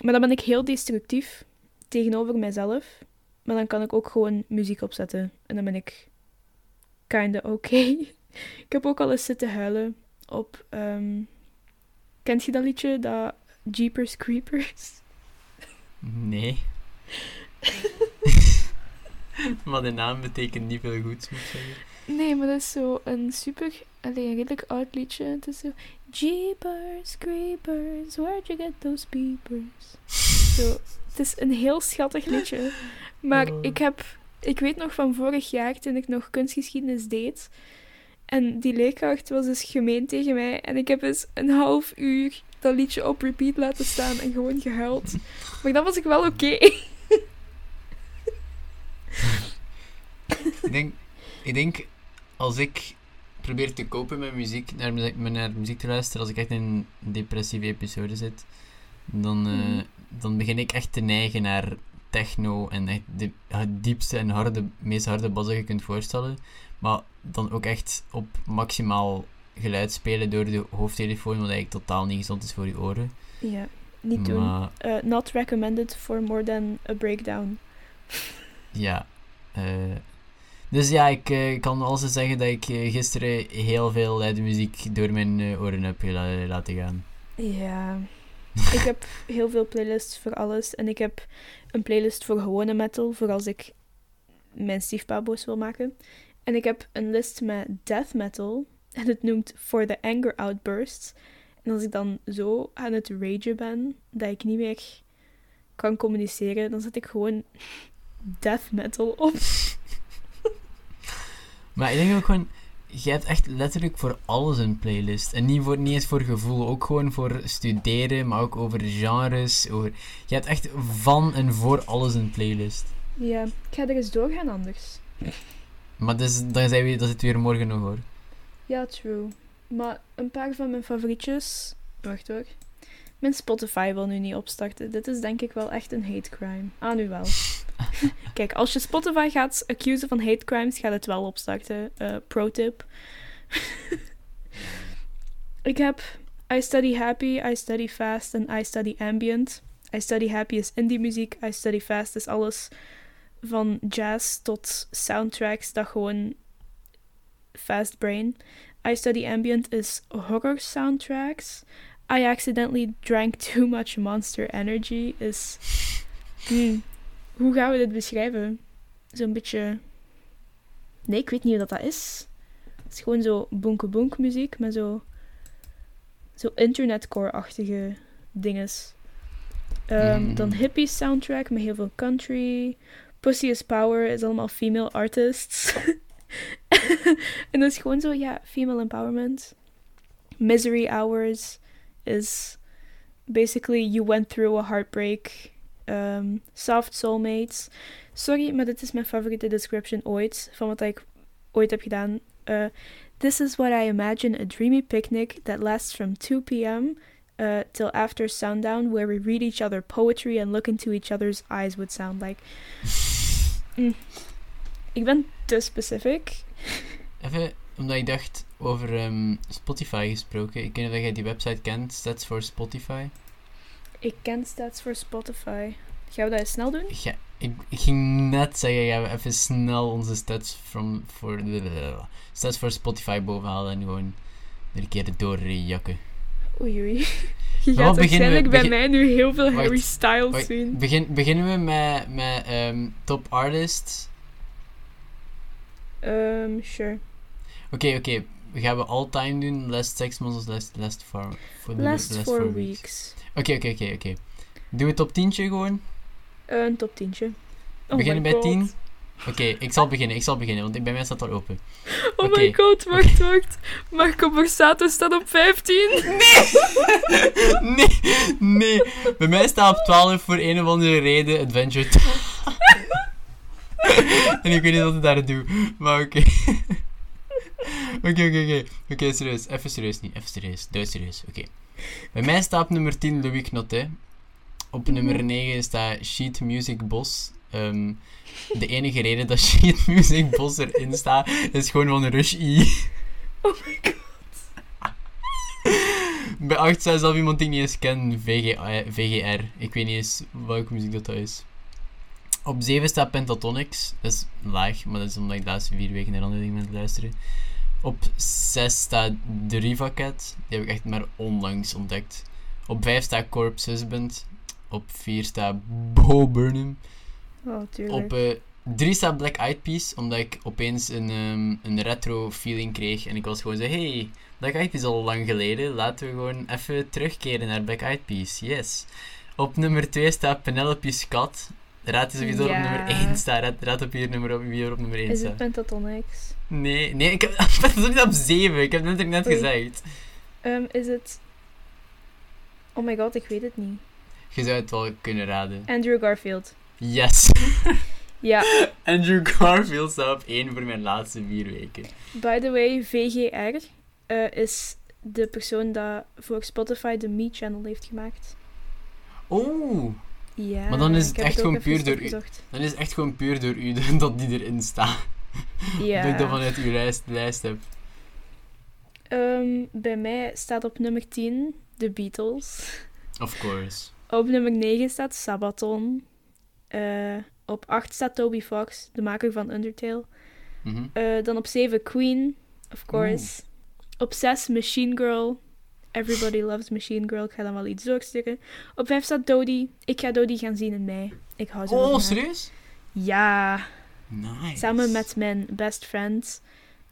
maar dan ben ik heel destructief tegenover mezelf. Maar dan kan ik ook gewoon muziek opzetten. En dan ben ik kinda oké. ik heb ook al eens zitten huilen op... ehm, kent je dat liedje? Dat Jeepers Creepers? Nee. maar de naam betekent niet veel goeds, moet ik zeggen. Nee, maar dat is zo een super... Allee, een redelijk oud liedje. Het is zo... Jeepers Creepers, where'd you get those peepers? Zo, het is een heel schattig liedje. Maar Oh. ik heb... Ik weet nog van vorig jaar, toen ik nog kunstgeschiedenis deed. En die leerkracht was dus gemeen tegen mij. En ik heb dus een half uur dat liedje op repeat laten staan en gewoon gehuild. Maar dan was ik wel oké. ik, denk, ik denk, als ik probeer te kopen met muziek, naar, muziek- naar muziek te luisteren, als ik echt in een depressieve episode zit, dan, eh, Mhm. dan begin ik echt te neigen naar techno en echt de het diepste en harde, meest harde bas dat je kunt voorstellen. Maar dan ook echt op maximaal geluid spelen door de hoofdtelefoon, wat eigenlijk totaal niet gezond is voor je oren. Ja, niet doen. Maar Uh, not recommended for more than a breakdown. Ja. eh, dus ja, ik eh, kan alles zeggen dat ik eh, gisteren heel veel luide muziek door mijn eh, oren heb laten gaan. Ja. ik heb heel veel playlists voor alles. En ik heb een playlist voor gewone metal, voor als ik mijn stiefpa boos wil maken. En ik heb een list met death metal. En het noemt For the Anger Outbursts. En als ik dan zo aan het ragen ben, dat ik niet meer kan communiceren, dan zet ik gewoon death metal op. Maar ik denk ook gewoon, je hebt echt letterlijk voor alles een playlist. En niet, voor, niet eens voor gevoel, ook gewoon voor studeren, maar ook over genres. Over, je hebt echt van en voor alles een playlist. Ja, ik ga er eens doorgaan anders. Maar dus, dan zijn we, dat is het weer morgen nog hoor. Ja, true. Maar een paar van mijn favorietjes. Wacht hoor. Mijn Spotify wil nu niet opstarten. Dit is denk ik wel echt een hate crime. Ah, nu wel. Kijk, als je Spotify gaat accusen van hate crimes, gaat het wel opstarten. Eh, pro tip. ik heb I Study Happy, I Study Fast en I Study Ambient. I Study Happy is indie muziek, I Study Fast is alles van jazz tot soundtracks dat gewoon fast brain. I Study Ambient is horror soundtracks. I accidentally drank too much Monster Energy is... Hmm, hoe gaan we dit beschrijven? Zo'n beetje... Nee, ik weet niet wat dat is. Het is gewoon zo bonke-bonk muziek met zo... Zo internetcore-achtige dinges. Ehm, Mm. Dan hippie soundtrack met heel veel country. Pussy is Power is allemaal female artists. en dat is ja, female empowerment. Misery Hours is basically you went through a heartbreak. Um, soft Soulmates. Sorry, maar dit is mijn favoriete description ooit van wat ik ooit heb gedaan. Uh, This is what I imagine a dreamy picnic that lasts from 2 p.m. Uh, till after sundown, where we read each other poetry and look into each other's eyes would sound like. Mm. Ik ben te specific. Even, omdat ik dacht over ehm, Spotify gesproken. Ik weet niet of jij die website kent, Stats for Spotify. Ik ken stats voor Spotify. Gaan we dat eens snel doen? Ja, ik, ik ging net zeggen, gaan we even snel onze stats from, voor de stats voor Spotify bovenhalen en gewoon er een keer doorjakken. Oei oei. Je gaat we? waarschijnlijk bij mij nu heel veel Wacht, Harry Styles Wacht, zien. Begin, beginnen we met, met ehm, top artists. Ehm, sure. Oké, oké. Gaan we all time doen? Last six months of last, last four, for the Last last four four weeks. Oké, oké, oké, oké. Doen we top 10 gewoon? Eh, een top 10. Oh beginnen bij god. 10? Oké, ik zal beginnen, ik zal beginnen, want bij mij staat al open. Oh my god, wacht, wacht. Marco Borsato staat op 15. nee, nee. Bij mij staat op 12 voor een of andere reden Adventure. en ik weet niet wat ik daar doe, maar oké. Oké, oké, oké. Oké, serieus. Even serieus niet. Even serieus. Dood serieus. Oké. Bij mij staat op nummer 10 Louis Knotet. Op Mhm. nummer 9 staat Sheet Music Boss. Ehm, de enige reden dat Sheet Music Boss erin staat, is gewoon van Rush E. Oh my god. Bij 8 staat zelf iemand die ik niet eens ken, VG, VGR. Ik weet niet eens welke muziek dat, dat is. Op 7 staat Pentatonics. Dat is laag, maar dat is omdat ik de laatste vier weken naar andere dingen ben het luisteren. Op 6 staat The Riva Cat. Die heb ik echt maar onlangs ontdekt. Op 5 staat Corpse Husband. Op 4 staat Bo Burnham. Oh, tuurlijk. Op 3 staat Black Eyed Peas, omdat ik opeens een, ehm, een retro feeling kreeg. En ik was gewoon zo, hey, Black Eyed Peas is al lang geleden. Laten we gewoon even terugkeren naar Black Eyed Peas. Yes. Op nummer 2 staat Penelope Scott. Raad eens wie er op nummer 1 staat. Raad, raad op hier nummer op, wie er op nummer 1 Is staat. het Pentatonics? Nee, nee, ik heb het is op 7. Ik heb het net, Oei. gezegd. Ehm, is het... Oh my god, ik weet het niet. Je zou het wel kunnen raden. Andrew Garfield. Yes. Ja, Andrew Garfield staat op 1 voor mijn laatste vier weken. by the way, VGR eh, is de persoon dat voor Spotify de Me-channel heeft gemaakt. Oeh. Ja, Maar dan is het echt gewoon puur door u. Dan is het echt gewoon puur door u dat die erin staat. Ja. Dat ik dat vanuit uw lijst, lijst heb. Ehm, bij mij staat op nummer 10 de Beatles. Of course. Op nummer 9 staat Sabaton. Eh, op 8 staat Toby Fox, de maker van Undertale. Mhm. Eh, dan op 7 Queen, of course. Op 6 Machine Girl. Everybody loves Machine Girl. Ik ga dan wel iets doorsturen. Op 5 staat Dodie. Ik ga Dodie gaan zien in mei. Ik hou zo Oh, serieus? Ja, Nice. samen met mijn best friend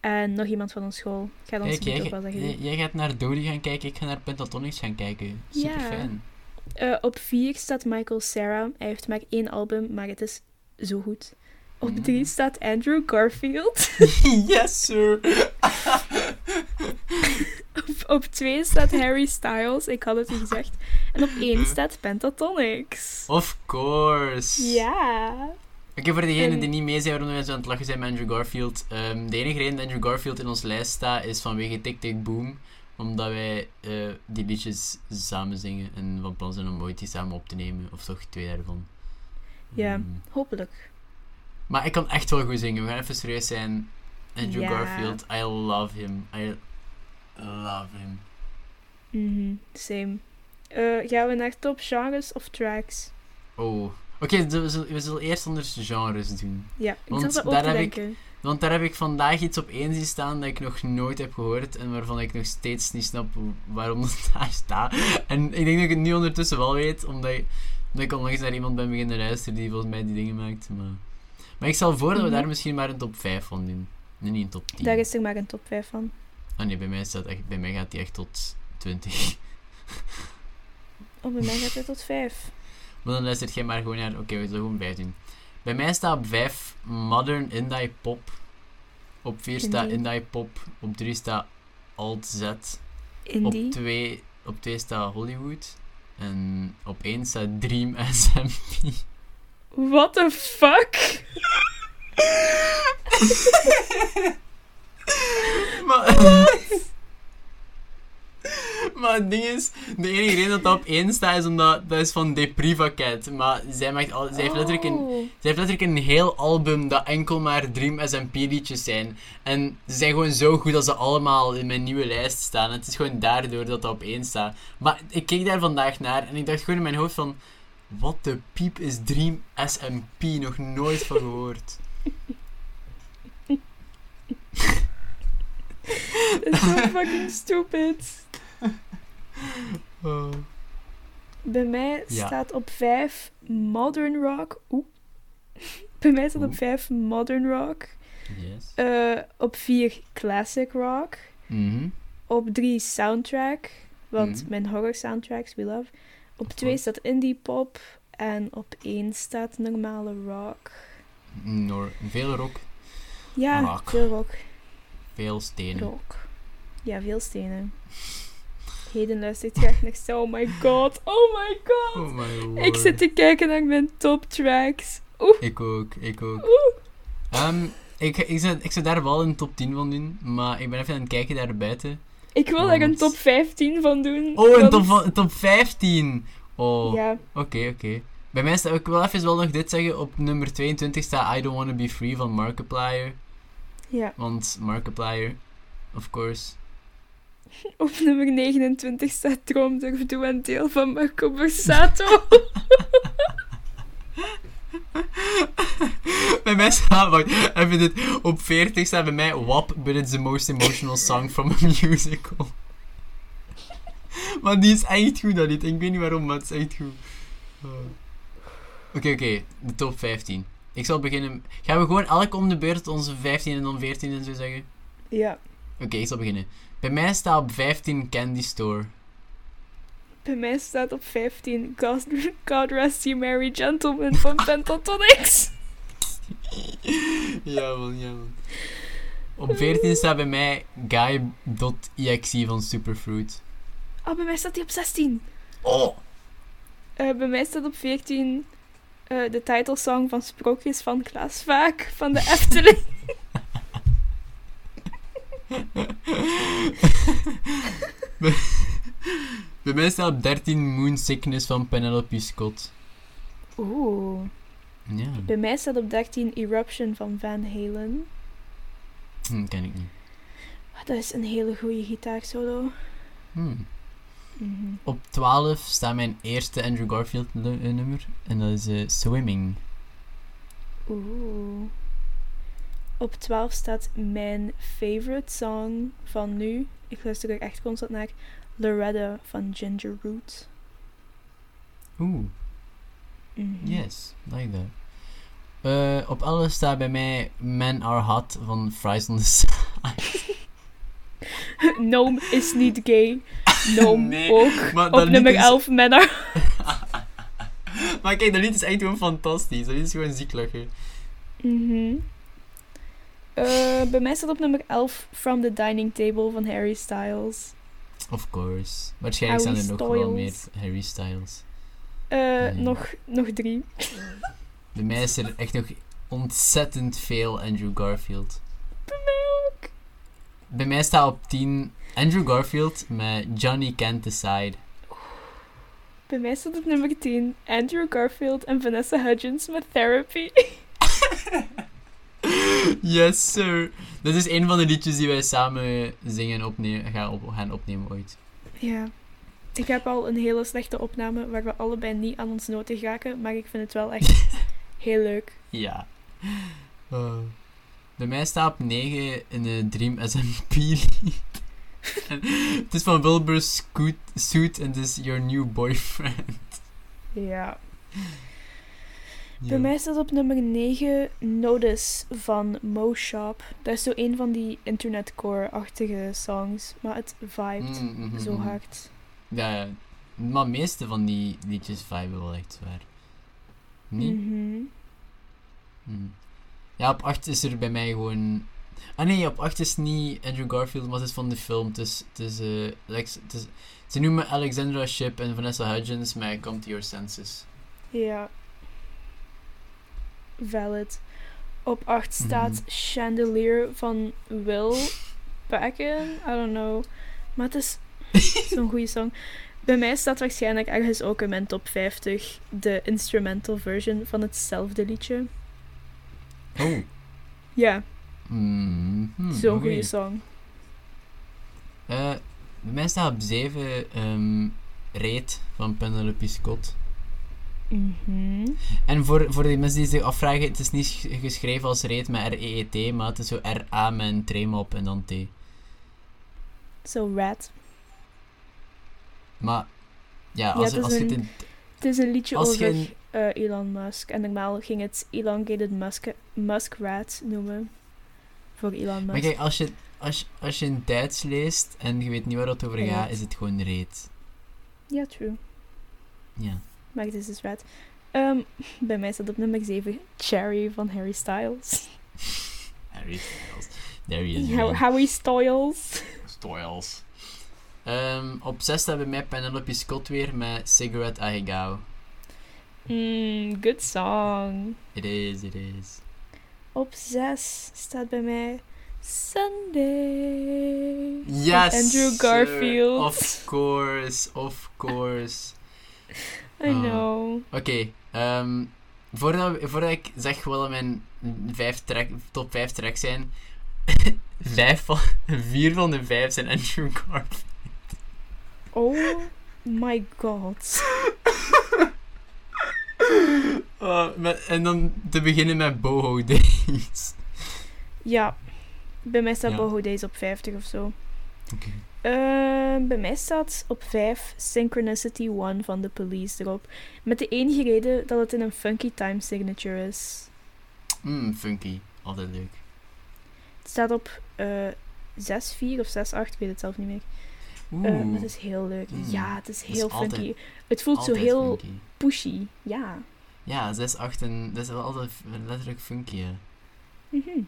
en nog iemand van ons school. Ik ga dan Kijk, jij, ook wel zeggen. jij, jij gaat naar Dodie gaan kijken, ik ga naar Pentatonics gaan kijken. Super Ja. fijn. Eh, op 4 staat Michael Sarah. Hij heeft maar één album, maar het is zo goed. Op Mhm. 3 staat Andrew Garfield. yes, sir. op, 2 staat Harry Styles. Ik had het u gezegd. En op 1 staat Pentatonics. Of course. Ja. Oké, voor degenen En- die niet mee zijn waarom we zo aan het lachen zijn met Andrew Garfield. ehm, de enige reden dat Andrew Garfield in onze lijst staat is vanwege Tick Boom. Omdat wij eh, die liedjes samen zingen en van plan zijn om ooit die samen op te nemen. Of toch twee daarvan. Ja. Ehm, Hopelijk. maar ik kan echt wel goed zingen. We gaan even serieus zijn. Andrew. Garfield, I love him. I love him. Mhm, same. Eh, gaan we naar top genres of tracks? Oh. Oké, we, zullen, we zullen eerst anders genres doen. Ja, ik ook daar heb ik-. Want daar heb ik vandaag iets op één zien staan dat ik nog nooit heb gehoord en waarvan ik nog steeds niet snap waarom dat daar staat. En ik denk dat ik het nu ondertussen wel weet, omdat ik, omdat ik onlangs naar iemand ben beginnen luisteren die volgens mij die dingen maakt. Maar, maar ik stel voor dat we Mhm. daar misschien maar een top 5 van doen. Nee, niet een top 10. Daar is er maar een top 5 van. Ah nee, bij mij, staat echt, bij mij gaat die echt tot 20. Oh, bij mij gaat het tot 5. Maar dan luistert jij maar gewoon naar... Oké, we zullen gewoon 5 doen. Bij mij staat op 5 Modern Indie Pop. Op 4 staat Indie. Indie Pop. Op 3 staat Alt Z. Indie. Op 2 op twee staat Hollywood. En op 1 staat Dream SMP. What the fuck? maar, Maar het ding is, de enige reden dat dat op één staat is omdat dat is van Depriva Cat. Maar zij, maakt al, zij, heeft letterlijk een, Oh. zij heeft letterlijk een heel album dat enkel maar Dream SMP liedjes zijn. En ze zijn gewoon zo goed dat ze allemaal in mijn nieuwe lijst staan. En het is gewoon daardoor dat dat op één staat. Maar ik keek daar vandaag naar en ik dacht gewoon in mijn hoofd van... Wat de piep is Dream SMP? Nog nooit van gehoord. Is zo fucking stupid. Oh. Bij mij Ja. staat op 5 Modern Rock. Oeh. Bij mij staat op Oeh. 5 Modern Rock. Yes. Eh, op 4 Classic Rock. Mhm. Op 3 Soundtrack. Want Mhm. mijn horror soundtracks we love. Op 2 course. staat Indie Pop. En op 1 staat normale rock. Nor veel rock, Ja, Rock. veel rock. Veel stenen. Ja, veel stenen. Heden luistert graag naar zo. Oh my god. Oh my god. Oh my. Ik zit te kijken naar mijn top tracks. Oeh. Ik ook, ik ook. Oeh. Ehm, ik, ik, zou, ik zou daar wel een top 10 van doen, maar ik ben even aan het kijken daar buiten. Ik wil er een Want- top 15 van doen. Oh, een want- top, een top 15! Oh, Ja, oké, oké. Bij mij staat, ik wil even wel nog dit zeggen, op nummer 22 staat I Don't Wanna Be Free van Markiplier. Ja. Want Markiplier, of course. Op nummer 29 staat Droomdurf Doe en Deel van Marco Borsato. bij mij staat, wacht, even dit, op 40 staat bij mij WAP, but it's the most emotional song from a musical. maar die is echt goed, dat lied. Ik weet niet waarom, maar het is echt goed. Oké, oké, de top 15. Ik zal beginnen. Gaan we gewoon elk om de beurt onze 15 en dan 14 en zo zeggen? ja, Oké, ik zal beginnen. Bij mij staat op 15 Candy Store. bij mij staat op 15 God, God Rest You Merry Gentleman van Pentatonix. ja man, ja man. Op 14 staat bij mij Guy.exe van Superfruit. Oh, bij mij staat die op 16. Oh! Eh, bij mij staat op 14 eh, de titelsong van Sprookjes van Klaas Vaak van de Efteling. bij, mij staat op 13 Moon Sickness van Penelope Scott. Oeh. Ja, Bij mij staat op 13 Eruption van Van Halen. hm, ken ik niet. Ah, dat is een hele goede gitaarsolo. Hm. Mhm. Op 12 staat mijn eerste Andrew Garfield eh, nummer. En dat is eh, Swimming. Oeh. Op 12 staat mijn favorite song van nu. Ik luister er echt constant naar. Loretta van Ginger Root. Oeh, Mhm. yes, like that. Eh, op 11 staat bij mij Men Are Hot van Fries on the Side. Noom is niet gay. Noom Nee, ook. maar Op nummer is- 11 Manor. maar kijk, dat lied is echt gewoon fantastisch. Dat is gewoon ziek lachen. Mhm. Eh, bij mij staat op nummer 11 From the Dining Table van Harry Styles. Of course. Waarschijnlijk zijn er nog wel meer. Harry Styles. Eh, Nee. nog, nog drie. Bij mij is er echt nog ontzettend veel Andrew Garfield. Bij mij. Bij mij staat op 10 Andrew Garfield met Johnny Can't Decide. Bij mij staat op nummer 10 Andrew Garfield en Vanessa Hudgens met Therapy. Yes, sir. Dat is een van de liedjes die wij samen zingen en opnemen, gaan, op, gaan opnemen ooit. Ja. Ik heb al een hele slechte opname waar we allebei niet aan ons noten geraken, maar ik vind het wel echt heel leuk. Ja. Oh. Bij mij staat op 9 een eh, Dream SMP het is van Wilbur Scoot, Suit en het is Your New Boyfriend. Ja. Ja. Bij mij staat op nummer 9 Notice van Mo Shop. Dat is zo een van die internetcore-achtige songs, maar het vibet Mm, mhm, zo mhm. hard. Ja, ja. maar de meeste van die liedjes viben wel echt zwaar. Niet? Mhm. Hmm. Ja, op 8 is er bij mij gewoon. Ah nee, op 8 is niet Andrew Garfield, maar het is van de film. Het is. Het is, eh, Lex- het is ze noemen Alexandra Shipp en Vanessa Hudgens met Come to Your Senses. Ja. Valid. Op 8 staat Mhm. Chandelier van Will Backen. I don't know. Maar het is... Zo'n goede song. Bij mij staat waarschijnlijk ergens ook in mijn top 50 de instrumental version van hetzelfde liedje. Oh. Ja, Mm, hmm, zo'n goede song. Eh, bij mij staat op 7 ehm Reet van Penelope Scott. Mhm. En voor, voor die mensen die zich afvragen, het is niet sch- geschreven als Reet met R-E-E-T, maar het is zo R-A met een trema op en dan T. Zo rad. Maar, ja, Ja, als, als je het in- Het is een liedje Als over eh, Elon Musk. En normaal ging het Elongated Musk Muskrat noemen. Voor Elon Maar Musk. kijk, als je, als, je- als je in Duits leest en je weet niet waar het over gaat, is het gewoon Reet. Ja, true. Ja. Maar het is dus rad. Ehm, bij mij staat op nummer 7 Cherry van Harry Styles. Harry Styles. There he is. How-. Harry Styles. Styles. Ehm, op 6 staat bij mij Penelope Scott weer met Cigarette Ahegao. Mm, good song. It is, it is. Op 6 staat bij mij Sunday. Yes! Andrew sir. Garfield. Of course, of course. I Oh. know. Oké, ehm, voordat, we- voordat ik zeg wat mijn vijf track, top 5 tracks zijn, vijf van, vier van de vijf zijn Andrew Garfield. Oh my god. Met- en dan te beginnen met Boho Days. Ja, bij mij staat Ja. Boho Days op 50 of zo. Oké. Ehm, bij mij staat op 5 Synchronicity 1 van The Police erop. Met de enige reden dat het in een funky time signature is. Mm, funky. Altijd leuk. Het staat op eh 6, 4 of 6, 8, ik weet het zelf niet meer. Oeh, Eh, maar het is heel leuk. Mm. Ja, het is is heel altijd- funky. Het voelt zo heel funky. Pushy. Ja. Ja, 6, 8 en dat is wel altijd letterlijk funky. Mhm.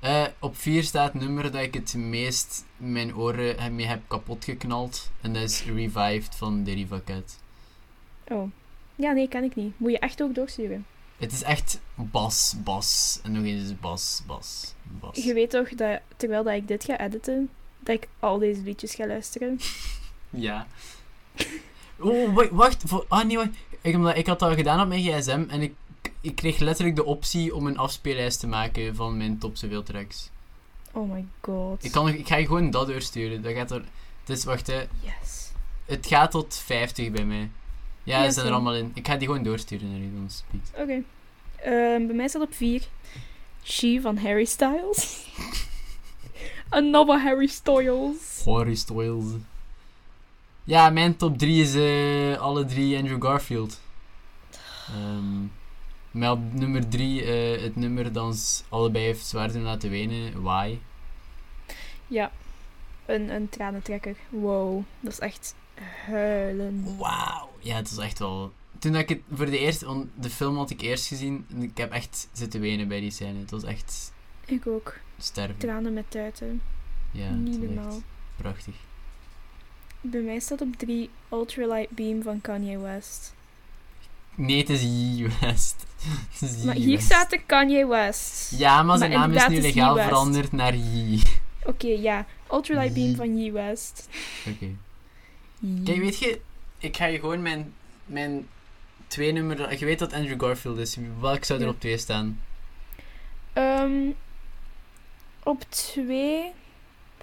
Eh, op 4 staat het nummer dat ik het meest mijn oren mee heb kapot geknald. En dat is Revived van Deriva Cat. Oh. Ja, nee, kan ik niet. Moet je echt ook doorsturen. Het is echt bas, bas. En nog eens bas, bas, bas. Je weet toch dat terwijl dat ik dit ga editen, dat ik al deze liedjes ga luisteren? Ja. Oh, wacht, wacht. Voor, ah, nee, wacht. Ik, omdat ik had dat gedaan op mijn gsm en ik, ik kreeg letterlijk de optie om een afspeellijst te maken van mijn top zoveel tracks. Oh my god. Ik, kan, ik ga je gewoon dat doorsturen. Dat gaat er... Is, wacht hè. Yes. Het gaat tot 50 bij mij. Ja, ze zijn er allemaal in. Ik ga die gewoon doorsturen naar speed. Oké. Ehm, bij mij staat op 4 She van Harry Styles. Another Harry Styles. Harry Styles. Ja, mijn top 3 is eh, alle drie Andrew Garfield. Ehm maar op nummer 3, het nummer dat ons allebei heeft zwaar doen laten wenen, Why. Ja. Een, een tranentrekker. Wow. Dat is echt huilen. Wauw. Ja, het was echt wel... Toen dat ik het voor de eerste... Want de film had ik eerst gezien. En ik heb echt zitten wenen bij die scène. Het was echt Ik ook. sterven. Tranen met tuiten. Ja, Niet normaal. prachtig. Bij mij staat op 3 Ultralight Beam van Kanye West. Nee, het is Ye West. het is Ye Maar hier West. staat de Kanye West. Ja, maar zijn Maar naam is nu is legaal veranderd naar Ye. Oké, ja. Ultralight Beam van Ye West. Oké. Ye. Kijk, weet je, ik ga je gewoon mijn, mijn twee nummer. Je weet dat Andrew Garfield is. Welk zou er op twee staan? Ehm, op 2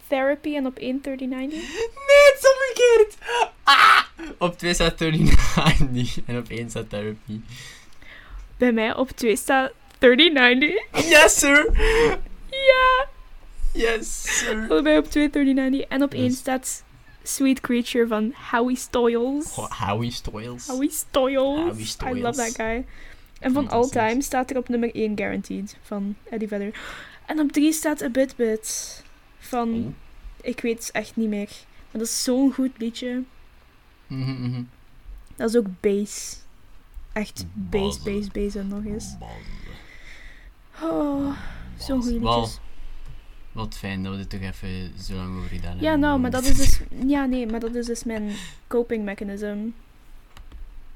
Therapy en op 1 3090. Ah! Op twee staat 39 en op één staat Therapy. Bij mij op 2 staat 3090. Yes, sir! Ja! Yes, sir! Allebei op 2 3090. En op 1 Yes. staat Sweet Creature van Howie Stoyles. Oh, Howie Stoyles. Howie Stoyles. Howie I love that guy. En van All. Time staat er op nummer 1 Guaranteed van Eddie Vedder. En op 3 staat A Bit Bit van... Oh. Ik weet echt niet meer. Maar dat is zo'n goed liedje. Mhm, mhm. Dat is ook bass. Echt bass, bass, bass en nog eens. Oh, zo'n goede Wel, liedjes. Wat fijn dat we er toch even zo lang over gedaan hebben. Ja, nou, maar dat is dus... Ja, nee, maar dat is dus mijn coping mechanism.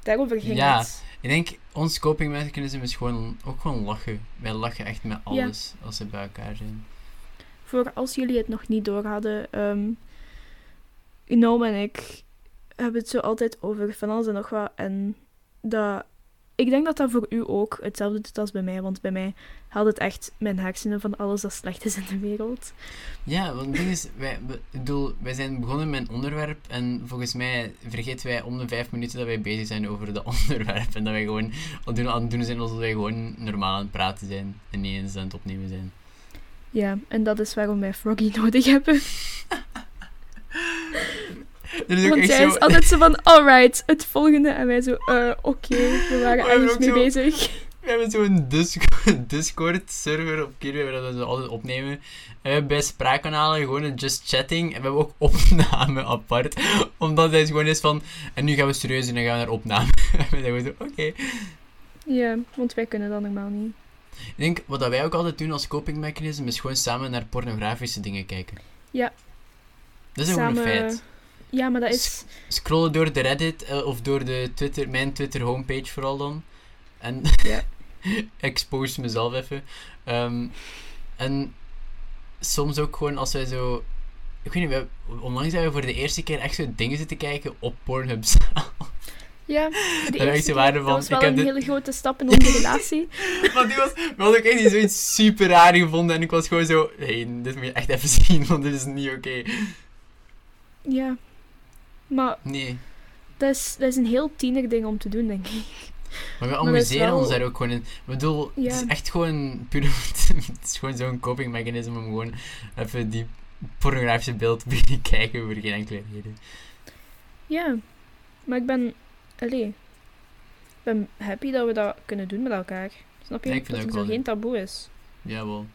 Daarover ging Ja. het. Ik denk, ons coping mechanism is gewoon, ook gewoon lachen. Wij lachen echt met alles als ze bij elkaar zijn. Voor als jullie het nog niet door hadden... ehm, Noam en ik hebben het zo altijd over van alles en nog wat. En dat, ik denk dat dat voor u ook hetzelfde doet als bij mij. Want bij mij haalt het echt mijn hersenen van alles dat slecht is in de wereld. Ja, want het ding is, wij, bedoel, wij zijn begonnen met een onderwerp en volgens mij vergeten wij om de vijf minuten dat wij bezig zijn over dat onderwerp. En dat wij gewoon aan het doen, aan het doen zijn alsof wij gewoon normaal aan het praten zijn en niet eens aan het opnemen zijn. Ja, en dat is waarom wij Froggy nodig hebben. Is ook Want echt zij zo... is altijd zo van, alright, het volgende. En wij zo, eh, oké, we waren ergens mee zo- bezig. We hebben zo'n Discord- Discord-server op Kirby waar we dat altijd opnemen. En we hebben bij spraakkanalen gewoon een just chatting. En we hebben ook opname apart. Omdat hij gewoon is van... En nu gaan we serieus en gaan we naar opname. en we zeggen zo, oké. Ja, want wij kunnen dat normaal niet. Ik denk, wat dat wij ook altijd doen als coping mechanism, is gewoon samen naar pornografische dingen kijken. Ja. Dat is gewoon een Samen- feit. Ja, maar dat is... Scrollen door de Reddit, eh, of door de Twitter, mijn Twitter homepage vooral dan. En Ja. expose mezelf even. Ehm, en soms ook gewoon als wij zo... Ik weet niet, we, onlangs hebben we voor de eerste keer echt zo dingen zitten kijken op Pornhub. Ja, de eerste keer, waren dat van, was wel ik een dit- hele grote stap in onze relatie. Want die was, we hadden ook echt zoiets super raar gevonden. En ik was gewoon zo, hey, dit moet je echt even zien, want dit is niet oké. Ja. Maar Nee. dat is, dat is een heel tiener ding om te doen, denk ik. Maar we amuseren wel- ons daar ook gewoon in. Ik bedoel, het is echt gewoon puur... het is gewoon zo'n coping mechanism om gewoon even die pornografische beeld te kijken voor geen enkele reden. Ja. Maar ik ben... Allee. Ik ben happy dat we dat kunnen doen met elkaar. Snap je? Ja, ik vind dat dat er geen taboe is. Jawel.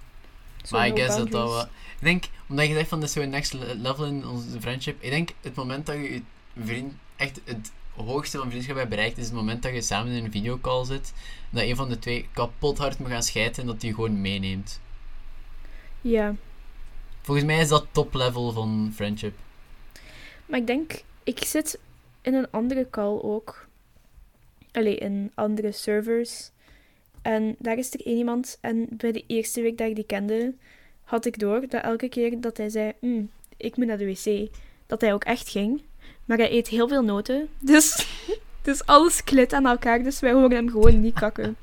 Maar I no guess dat dat wel... Ik denk, omdat je zegt van dat is zo'n next le- level in onze friendship. Ik denk, het moment dat je je vriend... Echt het hoogste van vriendschap hebt bereikt, is het moment dat je samen in een videocall zit. Dat een van de twee kapot hard moet gaan schijten en dat die gewoon meeneemt. Ja. Volgens mij is dat top level van friendship. Maar ik denk... Ik zit in een andere call ook. Allee, in andere servers. En daar is er één iemand. En bij de eerste week dat ik die kende, had ik door dat elke keer dat hij zei: "Mm, Ik moet naar de wc, dat hij ook echt ging. Maar hij eet heel veel noten. Dus, dus alles klit aan elkaar. Dus wij horen hem gewoon niet kakken.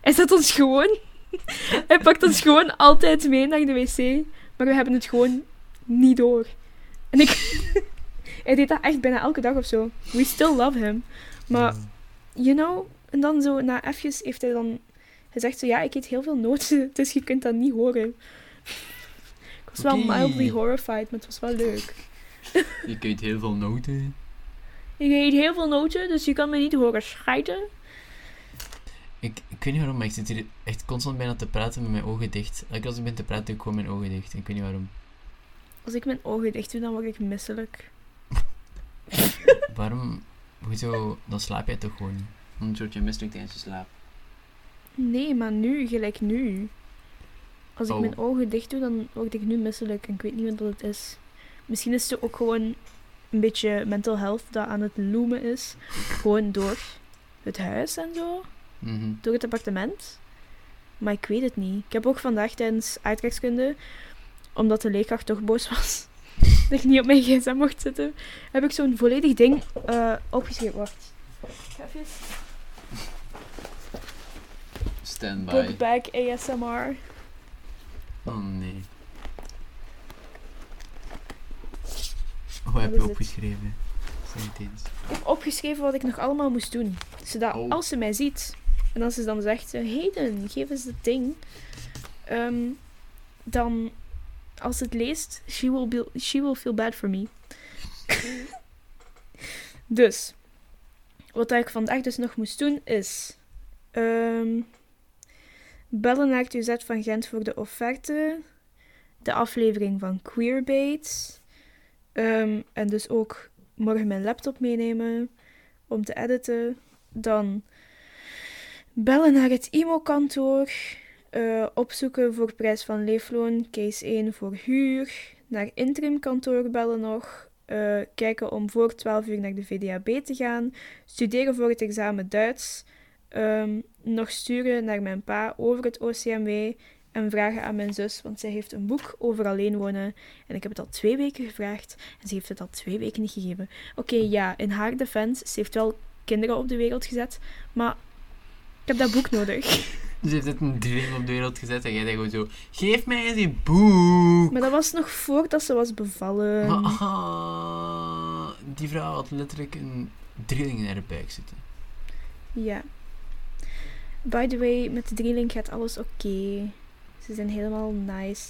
Hij zet ons gewoon. Hij pakt ons gewoon altijd mee naar de wc. Maar we hebben het gewoon niet door. En ik. hij deed dat echt bijna elke dag of zo. We still love him. Maar you know, en dan zo na even heeft hij dan gezegd zo, ja, ik eet heel veel noten, dus je kunt dat niet horen. Ik was wel Oké. mildly horrified, maar het was wel leuk. Je eet heel veel noten. Ik eet heel veel noten, dus je kan me niet horen schijten. Ik, ik weet niet waarom, maar ik zit hier echt constant bijna te praten met mijn ogen dicht. Elke als ik ben te praten, doe ik gewoon mijn ogen dicht. Ik weet niet waarom. Als ik mijn ogen dicht doe, dan word ik misselijk. Waarom? Hoezo? Dan slaap jij toch gewoon? Dan word je misselijk tijdens je slaap. Nee, maar nu, gelijk nu. Als ik Oh. mijn ogen dicht doe, dan word ik nu misselijk en ik weet niet wat het is. Misschien is het ook gewoon een beetje mental health dat aan het loomen is. Gewoon door het huis en zo. Mhm. door het appartement. Maar ik weet het niet. Ik heb ook vandaag tijdens aardrijkskunde, omdat de leerkracht toch boos was, dat ik niet op mijn gsm mocht zitten, heb ik zo'n volledig ding eh, opgeschreven. Wacht. Ik ga even... Stand by. Bookbag ASMR. Oh nee. Hoe heb je opgeschreven? Eens. Ik heb opgeschreven wat ik nog allemaal moest doen. Zodat Oh. als ze mij ziet, en als ze dan zegt, eh, Hayden, geef eens het ding. ehm, dan, als ze het leest, she will, be, she will feel bad for me. dus, wat ik vandaag dus nog moest doen, is... ehm, bellen naar het UZ van Gent voor de offerte. De aflevering van Queerbait. ehm, en dus ook morgen mijn laptop meenemen om te editen. Dan bellen naar het IMO-kantoor. eh, opzoeken voor prijs van leefloon, case 1 voor huur. Naar interimkantoor bellen nog. eh, kijken om voor 12 uur naar de VDAB te gaan. Studeren voor het examen Duits. Ehm, nog sturen naar mijn pa over het OCMW. en vragen aan mijn zus, want zij heeft een boek over alleen wonen. En ik heb het al twee weken gevraagd en ze heeft het al twee weken niet gegeven. Oké, ja, in haar defense, ze heeft wel kinderen op de wereld gezet, maar ik heb dat boek nodig. Ze heeft het een drie op de wereld gezet en jij denkt gewoon zo... Geef mij eens die boek! Maar dat was nog voordat ze was bevallen. Maar, ah, die vrouw had letterlijk een drilling in haar buik zitten. Ja. By the way, met de drieling gaat alles oké. Ze zijn helemaal nice.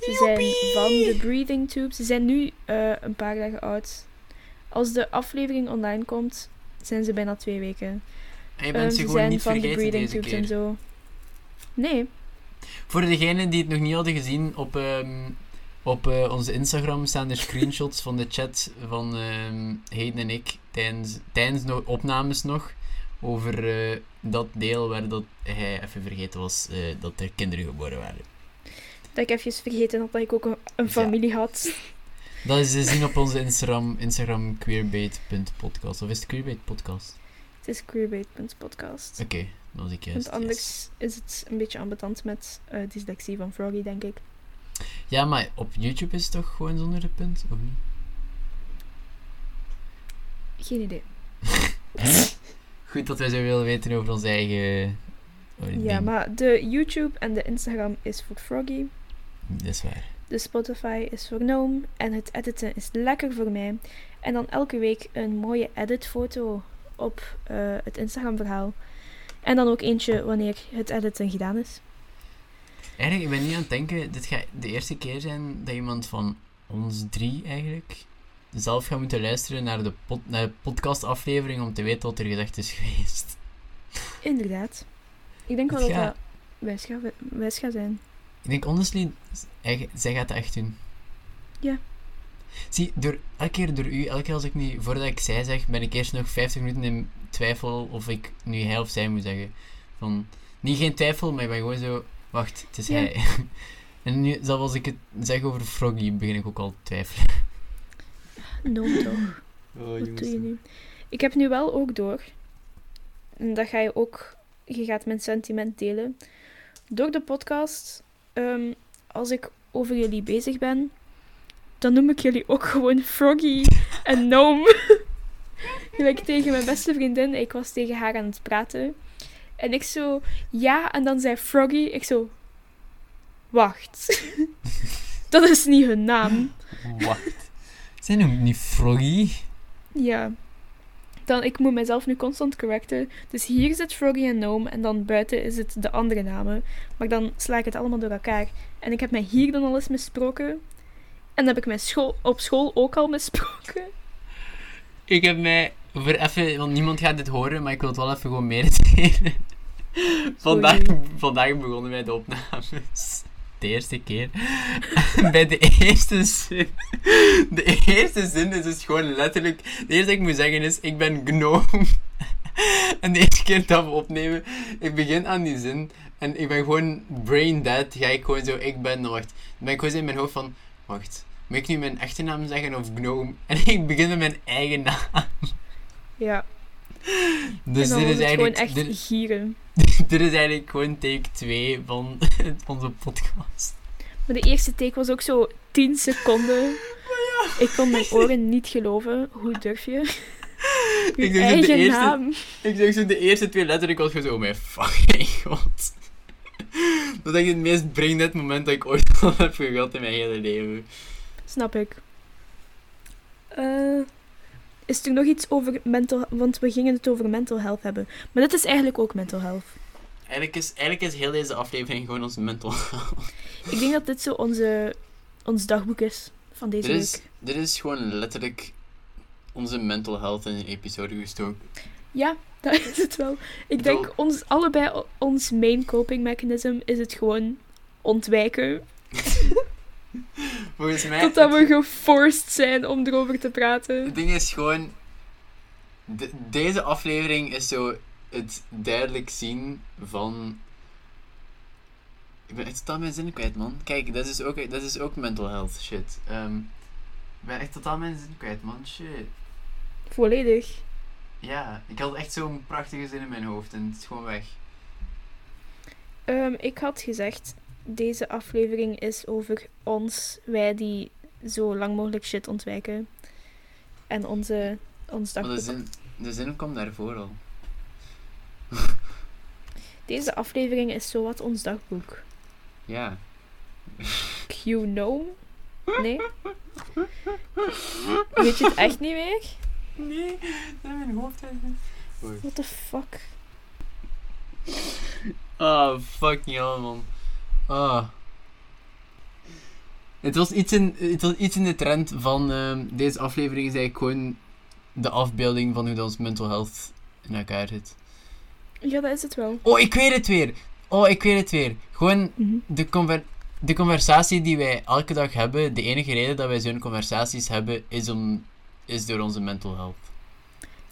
Ze zijn van de breathing tube. Ze zijn nu eh, een paar dagen oud. Als de aflevering online komt, zijn ze bijna twee weken. En je Ehm, bent ze ze gewoon zijn niet van de vergeten breathing deze tubes en keer. zo. Nee. Voor degenen die het nog niet hadden gezien, op, ehm, op eh, onze Instagram staan er screenshots van de chat van ehm Hayden en ik tijdens, tijdens de opnames nog. Over eh, dat deel waar dat hij even vergeten was eh, dat er kinderen geboren waren. Dat ik even vergeten had dat ik ook een, een familie had. Dat is te zien op onze Instagram, Instagram queerbait.podcast. Of is het queerbait podcast? Het is queerbait.podcast. Oké, dat was ik juist. Want anders is het een beetje ambetant met eh, dyslexie van Froggy, denk ik. Ja, maar op YouTube is het toch gewoon zonder de punt, of niet? Geen idee. Goed dat wij zo willen weten over ons eigen... oh, Ja, maar de YouTube en de Instagram is voor Froggy. Dat is waar. De Spotify is voor Gnome. En het editen is lekker voor mij. En dan elke week een mooie editfoto op eh, het Instagram-verhaal. En dan ook eentje wanneer het editen gedaan is. Eigenlijk, ik ben niet aan het denken, dit gaat de eerste keer zijn dat iemand van ons drie eigenlijk zelf gaat moeten luisteren naar de, pod, naar de podcastaflevering om te weten wat er gezegd is geweest. Inderdaad. Ik denk wel Het dat dat wijs gaat, wijs gaat zijn. Ik denk, honestly, hij- zij gaat dat echt doen. Ja. Zie, door, elke keer door u, elke keer als ik nu, voordat ik zij zeg, ben ik eerst nog 50 minuten in twijfel of ik nu hij of zij moet zeggen. Van, niet geen twijfel, maar ik ben gewoon zo, wacht, het is Ja. hij. en nu, zelfs als ik het zeg over Froggy, begin ik ook al te twijfelen. No, toch. Oh, Wat doe je nu? Ik heb nu wel ook door. En dat ga je ook. Je gaat mijn sentiment delen. Door de podcast, ehm, als ik over jullie bezig ben, dan noem ik jullie ook gewoon Froggy en Gnome. Gelijk tegen mijn beste vriendin. Ik was tegen haar aan het praten. En ik zo, ja, en dan zei Froggy. Ik zo, wacht. dat is niet hun naam. Wacht. Zij noemt niet Froggy. Ja. Dan, ik moet mezelf nu constant correcten. Dus hier zit Froggy en Gnome en dan buiten is het de andere namen. Maar dan sla ik het allemaal door elkaar. En ik heb mij hier dan al eens misproken. En dan heb ik mij school, op school ook al misproken. Ik heb mij, voor even, want niemand gaat dit horen, maar ik wil het wel even gewoon mededelen. vandaag, vandaag begonnen wij de opnames. De eerste keer. Bij de eerste zin. De eerste zin is dus gewoon letterlijk. De eerste dat ik moet zeggen is: Ik ben gnome. En de eerste keer dat we opnemen, ik begin aan die zin en ik ben gewoon brain dead. Ga ik gewoon zo, ik ben, wacht. Dan ben ik gewoon in mijn hoofd van, wacht, moet ik nu mijn echte naam zeggen of gnome? En ik begin met mijn eigen naam. Ja. Dus dit is, het gewoon eigenlijk, echt dit, gieren. dit is eigenlijk gewoon take 2 van onze podcast. Maar de eerste take was ook zo 10 seconden. Ik kon mijn oren niet geloven. Hoe durf je? Je Ik dat de eigen eerste- naam. Ik zeg zo de eerste twee letters, ik was gewoon zo, oh mijn fucking god. Dat is echt het meest braindead moment dat ik ooit al heb gehad in mijn hele leven. Snap ik. Eh, is er nog iets over mental... Want we gingen het over mental health hebben. Maar dit is eigenlijk ook mental health. Eigenlijk is, eigenlijk is heel deze aflevering gewoon ons mental health. Ik denk dat dit zo onze, ons dagboek is van deze Dit is, week. dit is gewoon letterlijk onze mental health in een episode gestoken. Ja, dat is het wel. Ik denk ons allebei, ons main coping mechanism is het gewoon ontwijken. Volgens mij... Totdat we geforced zijn om erover te praten. Het ding is gewoon... de- deze aflevering is zo het duidelijk zien van... Ik ben echt totaal mijn zin kwijt, man. Kijk, dat is ook, dat is ook mental health shit. Ehm, ik ben echt totaal mijn zin kwijt, man. Shit. Volledig. Ja, ik had echt zo'n prachtige zin in mijn hoofd en het is gewoon weg. Ehm, ik had gezegd deze aflevering is over ons, wij die zo lang mogelijk shit ontwijken. En onze, ons Maar de dagboek. zin, de zin komt daarvoor al. Deze aflevering is zowat ons dagboek. Ja. Know? Nee? Weet je het echt niet meer? Nee, dat is mijn hoofd. What the fuck? Ah, fucking hell, man. Ah. Het was iets in, het was iets in de trend van ehm, deze aflevering is eigenlijk gewoon de afbeelding van hoe ons mental health in elkaar zit. Ja, dat is het wel. Oh, ik weet het weer! Oh, ik weet het weer. Gewoon Mhm. de, conver de conversatie die wij elke dag hebben, de enige reden dat wij zo'n conversaties hebben, is, om, is door onze mental health.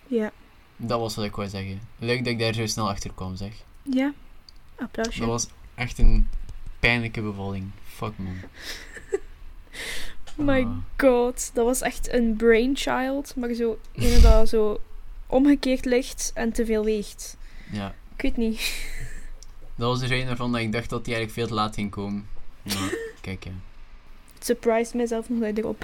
Ja. Dat was wat ik wou zeggen. Leuk dat ik daar zo snel achter kwam, zeg. Ja. Applausje. Dat was echt een pijnlijke bevalling. Fuck man. My Ah. god, dat was echt een brainchild, maar zo ene dat zo omgekeerd ligt en te veel weegt. Ja, Ik weet niet. dat was er een waarvan dat ik dacht dat die eigenlijk veel te laat ging komen. Maar kijk ja. Het surprised mijzelf nog dat je erop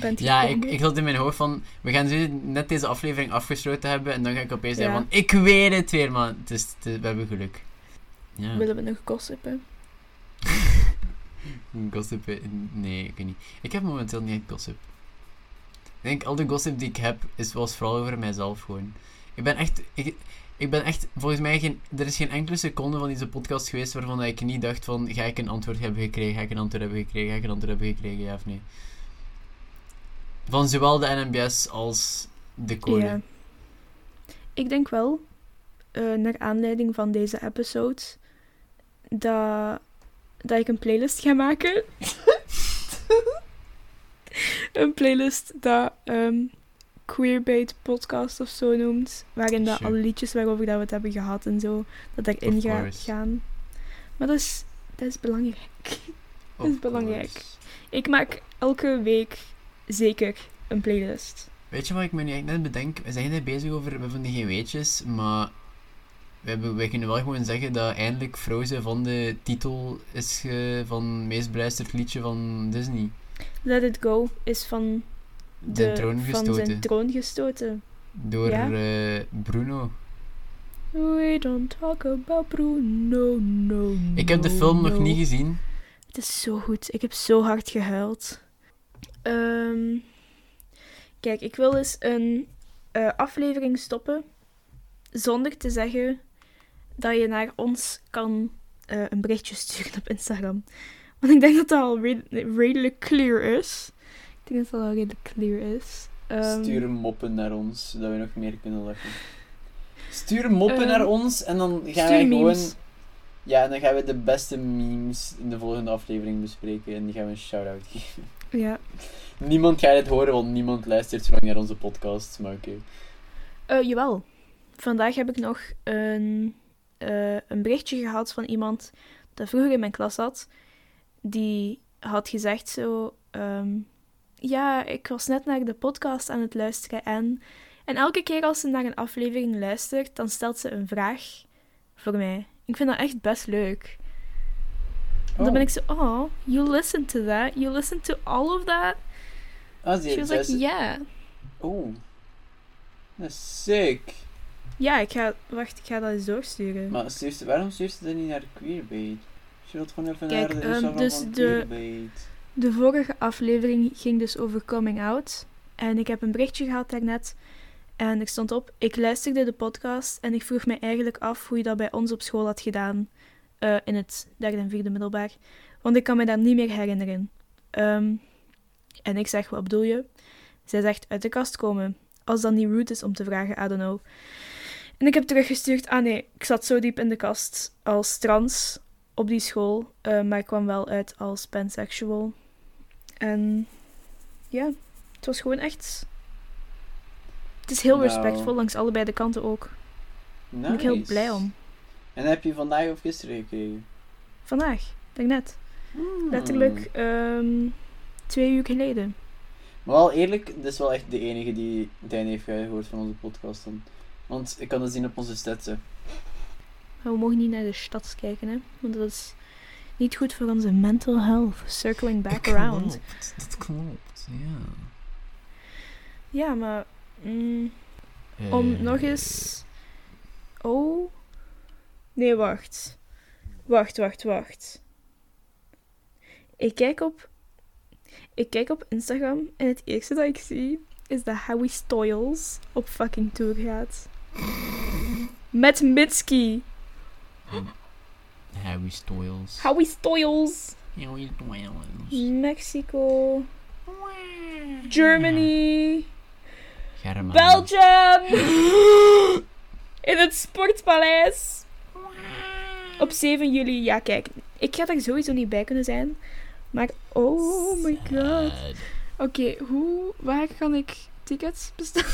bent Ja, ik, ik had in mijn hoofd van, we gaan zo net deze aflevering afgesloten hebben en dan ga ik opeens zeggen Ja. van, ik weet het weer man. Is- we hebben geluk. Ja. Willen we nog gossipen? Gossip, eh, nee, ik weet niet. Ik heb momenteel niet echt gossip. Ik denk, al de gossip die ik heb, is, was vooral over mijzelf gewoon. Ik ben echt, ik, ik ben echt, volgens mij, geen, er is geen enkele seconde van deze podcast geweest waarvan ik niet dacht van, ga ik een antwoord hebben gekregen, ga ik een antwoord hebben gekregen, ga ik een antwoord hebben gekregen, ja of nee. Van zowel de NMBS als de code. Ik denk wel, eh, naar aanleiding van deze episode, dat, dat ik een playlist ga maken. een playlist dat ehm, Queerbait podcast of zo noemt. Waarin dat alle liedjes waarover dat we het hebben gehad en zo, dat Of gaat gaan. Maar dat is, dat is belangrijk. Of is belangrijk. Ik maak elke week zeker een playlist. Weet je wat ik me nu eigenlijk net bedenk? We zijn net bezig over, we hebben geen weetjes, maar we, hebben, wij kunnen wel gewoon zeggen dat eindelijk Frozen van de titel is ge- van het meest beluisterd liedje van Disney. Let It Go is van, De, de, troon van gestoten. zijn troon gestoten. Door Ja? eh, Bruno. We don't talk about Bruno, no, Ik heb de no, film nog no. niet gezien. Het is zo goed. Ik heb zo hard gehuild. Ehm, kijk, ik wil eens een eh, aflevering stoppen zonder te zeggen dat je naar ons kan eh, een berichtje sturen op Instagram. Want ik denk dat dat al red- redelijk clear is. Ik denk dat dat al redelijk clear is. Ehm, moppen naar ons, zodat we nog meer kunnen lachen. Stuur moppen Ehm, naar ons en dan gaan stuur wij memes. gewoon... Ja, en dan gaan we de beste memes in de volgende aflevering bespreken en die gaan we een shout-out geven. Ja. Niemand gaat het horen, want niemand luistert zo lang naar onze podcast, maar oké. Eh, jawel. Vandaag heb ik nog een, eh, een berichtje gehad van iemand dat vroeger in mijn klas zat. Die had gezegd zo... ehm, ja, ik was net naar de podcast aan het luisteren en... En elke keer als ze naar een aflevering luistert, dan stelt ze een vraag voor mij. Ik vind dat echt best leuk. Dan ben ik zo, oh, you listen to that? You listen to all of that? Ah, She was like, yeah. Oh. Is sick. Ja, ik ga... Wacht, ik ga dat eens doorsturen. Maar stuurt ze- waarom stuurt ze dat niet naar Queerbait? Je wilt gewoon even Kijk, naar de Instagram dus van de- Queerbait. De vorige aflevering ging dus over coming out. En ik heb een berichtje gehad daarnet. En er stond op, ik luisterde de podcast en ik vroeg mij eigenlijk af hoe je dat bij ons op school had gedaan. eh, in het derde en vierde middelbaar. Want ik kan me dat niet meer herinneren. Ehm, en ik zeg, wat bedoel je? Zij zegt, uit de kast komen. Als dat niet rude is om te vragen, I don't know. En ik heb teruggestuurd, ah nee, ik zat zo diep in de kast als trans op die school. eh, maar ik kwam wel uit als pansexual. En ja, het was gewoon echt. Het is heel Nou. respectvol langs allebei de kanten ook. Daar ben ik heel Nice. blij om. En heb je vandaag of gisteren gekregen? Vandaag, daarnet. Hmm. Letterlijk ehm, twee uur geleden. Maar wel eerlijk, dit is wel echt de enige die einde heeft gehoord van onze podcast dan. Want ik kan dat zien op onze statsen. Maar we mogen niet naar de stad kijken, hè? Want dat is niet goed voor onze mental health. Circling back Dat around. klopt, Dat klopt, ja. Ja, maar mm, om Eh, nog eens. Oh. Nee, wacht. Wacht, wacht, wacht. Ik kijk op. Ik kijk op Instagram en het eerste dat ik zie is dat Howie Stoyles op fucking tour gaat. Met Mitski. Howie Stoyles. Harry Styles. Mexico. Germany. German. Belgium. In het Sportpaleis. Op 7 juli, ja kijk, ik ga er sowieso niet bij kunnen zijn. Maar, oh my god. Oké, hoe, waar kan ik tickets bestellen?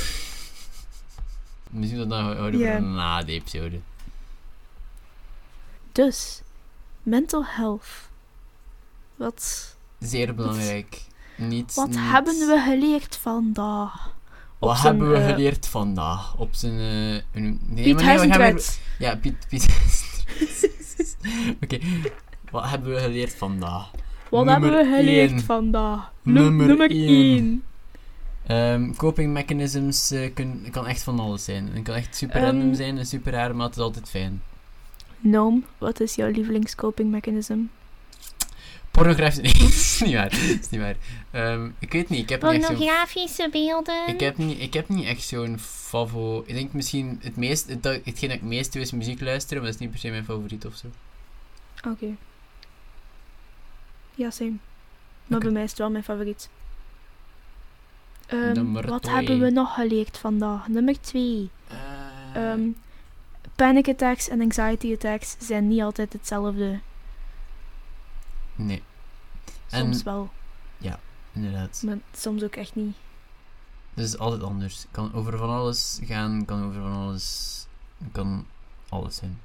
Misschien dat dan houden voor na de episode. Dus, mental health. Wat, Zeer belangrijk. Niet, wat niet- hebben we geleerd vandaag? Wat zijn, hebben we geleerd vandaag? Op zijn... eh, een- nee, Piet maar nee, we. Ja, Piet... Piet Oké. Wat hebben we geleerd vandaag? Wat Nummer hebben we geleerd één. vandaag? Nummer nummer één. 1. Ehm, coping mechanisms eh, kun, kan echt van alles zijn. Het kan echt super Ehm. random zijn en super raar, maar het is altijd fijn. Noom, wat is jouw lievelingscoping mechanism? Pornografie... Nee, is niet waar. Is niet waar. Ehm, ik weet niet, ik heb niet echt. Pornografische beelden. Ik heb niet, ik heb niet echt zo'n favo... Ik denk misschien het meest... Het, dat- hetgeen dat ik het meest doe is muziek luisteren, maar dat is niet per se mijn favoriet of zo. Oké. Ja, same. Maar Oké. bij mij is het wel mijn favoriet. Ehm, wat twee. hebben we nog geleerd vandaag? Nummer 2. Eh, panic attacks en anxiety attacks zijn niet altijd hetzelfde. nee, Soms En- wel, inderdaad. maar soms ook echt niet. Het is altijd anders. Het kan over van alles gaan, kan over van alles... kan alles zijn.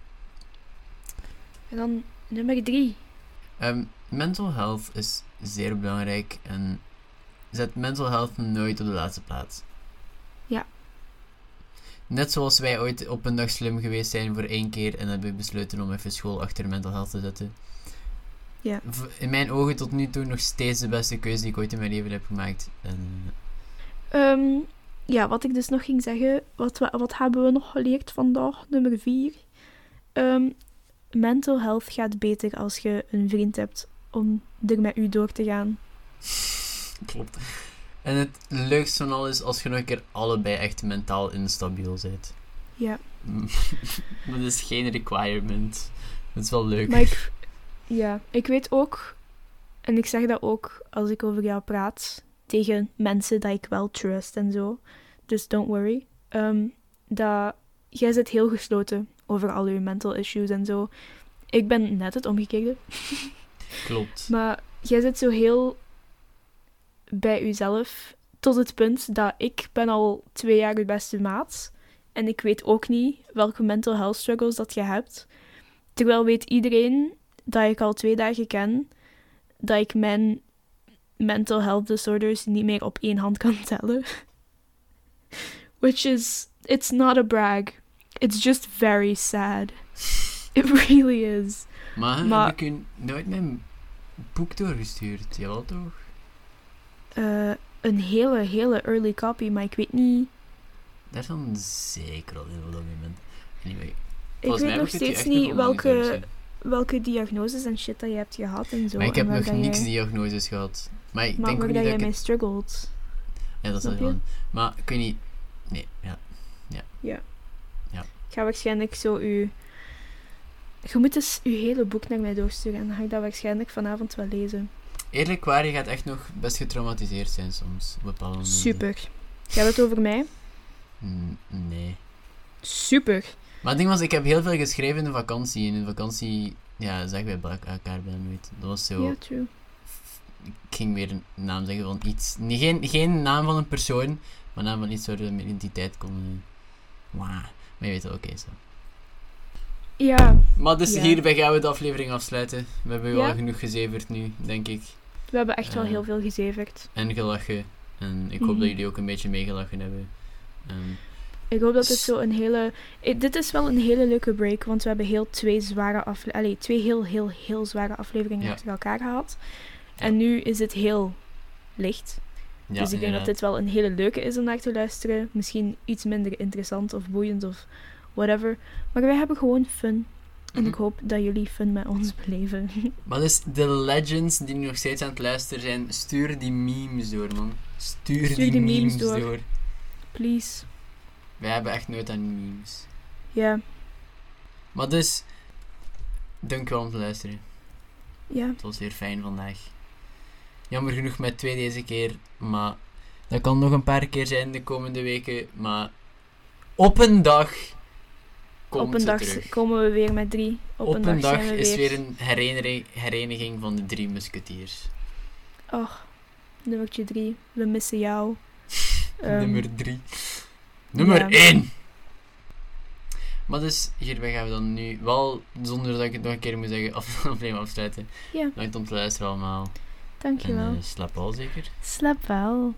En dan nummer 3. Ehm, mental health is zeer belangrijk en zet mental health nooit op de laatste plaats. Ja. Net zoals wij ooit op een dag slim geweest zijn voor één keer en hebben besloten om even school achter mental health te zetten. Ja. In mijn ogen tot nu toe nog steeds de beste keuze die ik ooit in mijn leven heb gemaakt. En, Ehm, ja, wat ik dus nog ging zeggen, wat, we- wat hebben we nog geleerd vandaag? Nummer 4. mental health gaat beter als je een vriend hebt om er met u door te gaan. Klopt. En het leukste van alles als je nog een keer allebei echt mentaal instabiel bent. Ja, dat is geen requirement. Het is wel leuk. maar ik, ja, ik weet ook, en ik zeg dat ook als ik over jou praat, tegen mensen dat ik wel trust en zo. Dus don't worry. Ehm, dat jij zit heel gesloten over al je mental issues en zo. Ik ben net het omgekeerde. Klopt. Maar jij zit zo heel bij jezelf tot het punt dat ik ben al twee jaar je beste maat. En ik weet ook niet welke mental health struggles dat je hebt. Terwijl weet iedereen dat ik al twee dagen ken dat ik mijn mental health disorders niet meer op één hand kan tellen. Which is, it's not a brag. It's just very sad. It really is. Maar, Maar- heb ik nooit mijn boek doorgestuurd? Jawel toch? Eh, een hele, hele early copy, maar ik weet niet. Daar is dan zeker al heel veel mee bent. Anyway. Ik weet mij nog steeds niet welke, welke diagnoses en shit dat je hebt gehad en zo. Maar ik heb nog niks jij, diagnoses gehad. Maar ik Maar denk ook niet dat jij ik mee het... struggled. Ja, dat is wel je? Maar ik weet niet... Nee, ja. Ik ga waarschijnlijk zo u. Je moet eens uw hele boek naar mij doorsturen en dan ga ik dat waarschijnlijk vanavond wel lezen. Eerlijk waar, je gaat echt nog best getraumatiseerd zijn soms. Op bepaalde momenten. Super. Gaat het over mij? Mm, nee. Super. Maar het ding was, ik heb heel veel geschreven in de vakantie. En in de vakantie, ja, zeggen wij bij elkaar bijna nooit. Dat was zo... Ja, true. Ik ging weer een naam zeggen van iets. Nee, geen, geen naam van een persoon, maar naam van iets waar we mijn identiteit kon. Maar je weet wel, oké zo. Ja, Maar dus Ja. hierbij gaan we de aflevering afsluiten. We hebben wel Ja. genoeg gezeverd nu, denk ik. We hebben echt wel heel veel gezeverd. En gelachen. En ik hoop Mhm. dat jullie ook een beetje meegelachen hebben. Ehm, Ik hoop dat S- zo een hele... Dit is wel een hele leuke break, want we hebben heel twee zware afleveringen... twee heel, heel, heel zware afleveringen Ja. achter elkaar gehad. Ja. En nu is het heel licht. Ja, dus ik denk dat dit wel een hele leuke is om naar te luisteren. Misschien iets minder interessant of boeiend of whatever. Maar wij hebben gewoon fun. En Mhm. ik hoop dat jullie fun met ons beleven. Maar dus de legends die nu nog steeds aan het luisteren zijn, stuur die memes door, man. Stuur, Stuur die, die memes, memes door. door. Please. Wij hebben echt nooit aan memes. Ja, Maar dus, dankjewel om te luisteren. ja. Het was weer fijn vandaag. Jammer genoeg met twee deze keer, maar dat kan nog een paar keer zijn de komende weken. Maar op een dag Op een dag terug. komen we weer met drie. Op, Op, een dag zijn we is weer... weer een hereniging, hereniging van de drie musketiers. Och, nummertje drie. We missen jou. Ehm, Nummer 3. Nummer ja. 1! Maar dus, hierbij gaan we dan nu wel, zonder dat ik het nog een keer moet zeggen, af, aflevering afsluiten. Ja. Bedankt om te luisteren allemaal. En Dankjewel. eh, slaap al zeker. Slaap wel.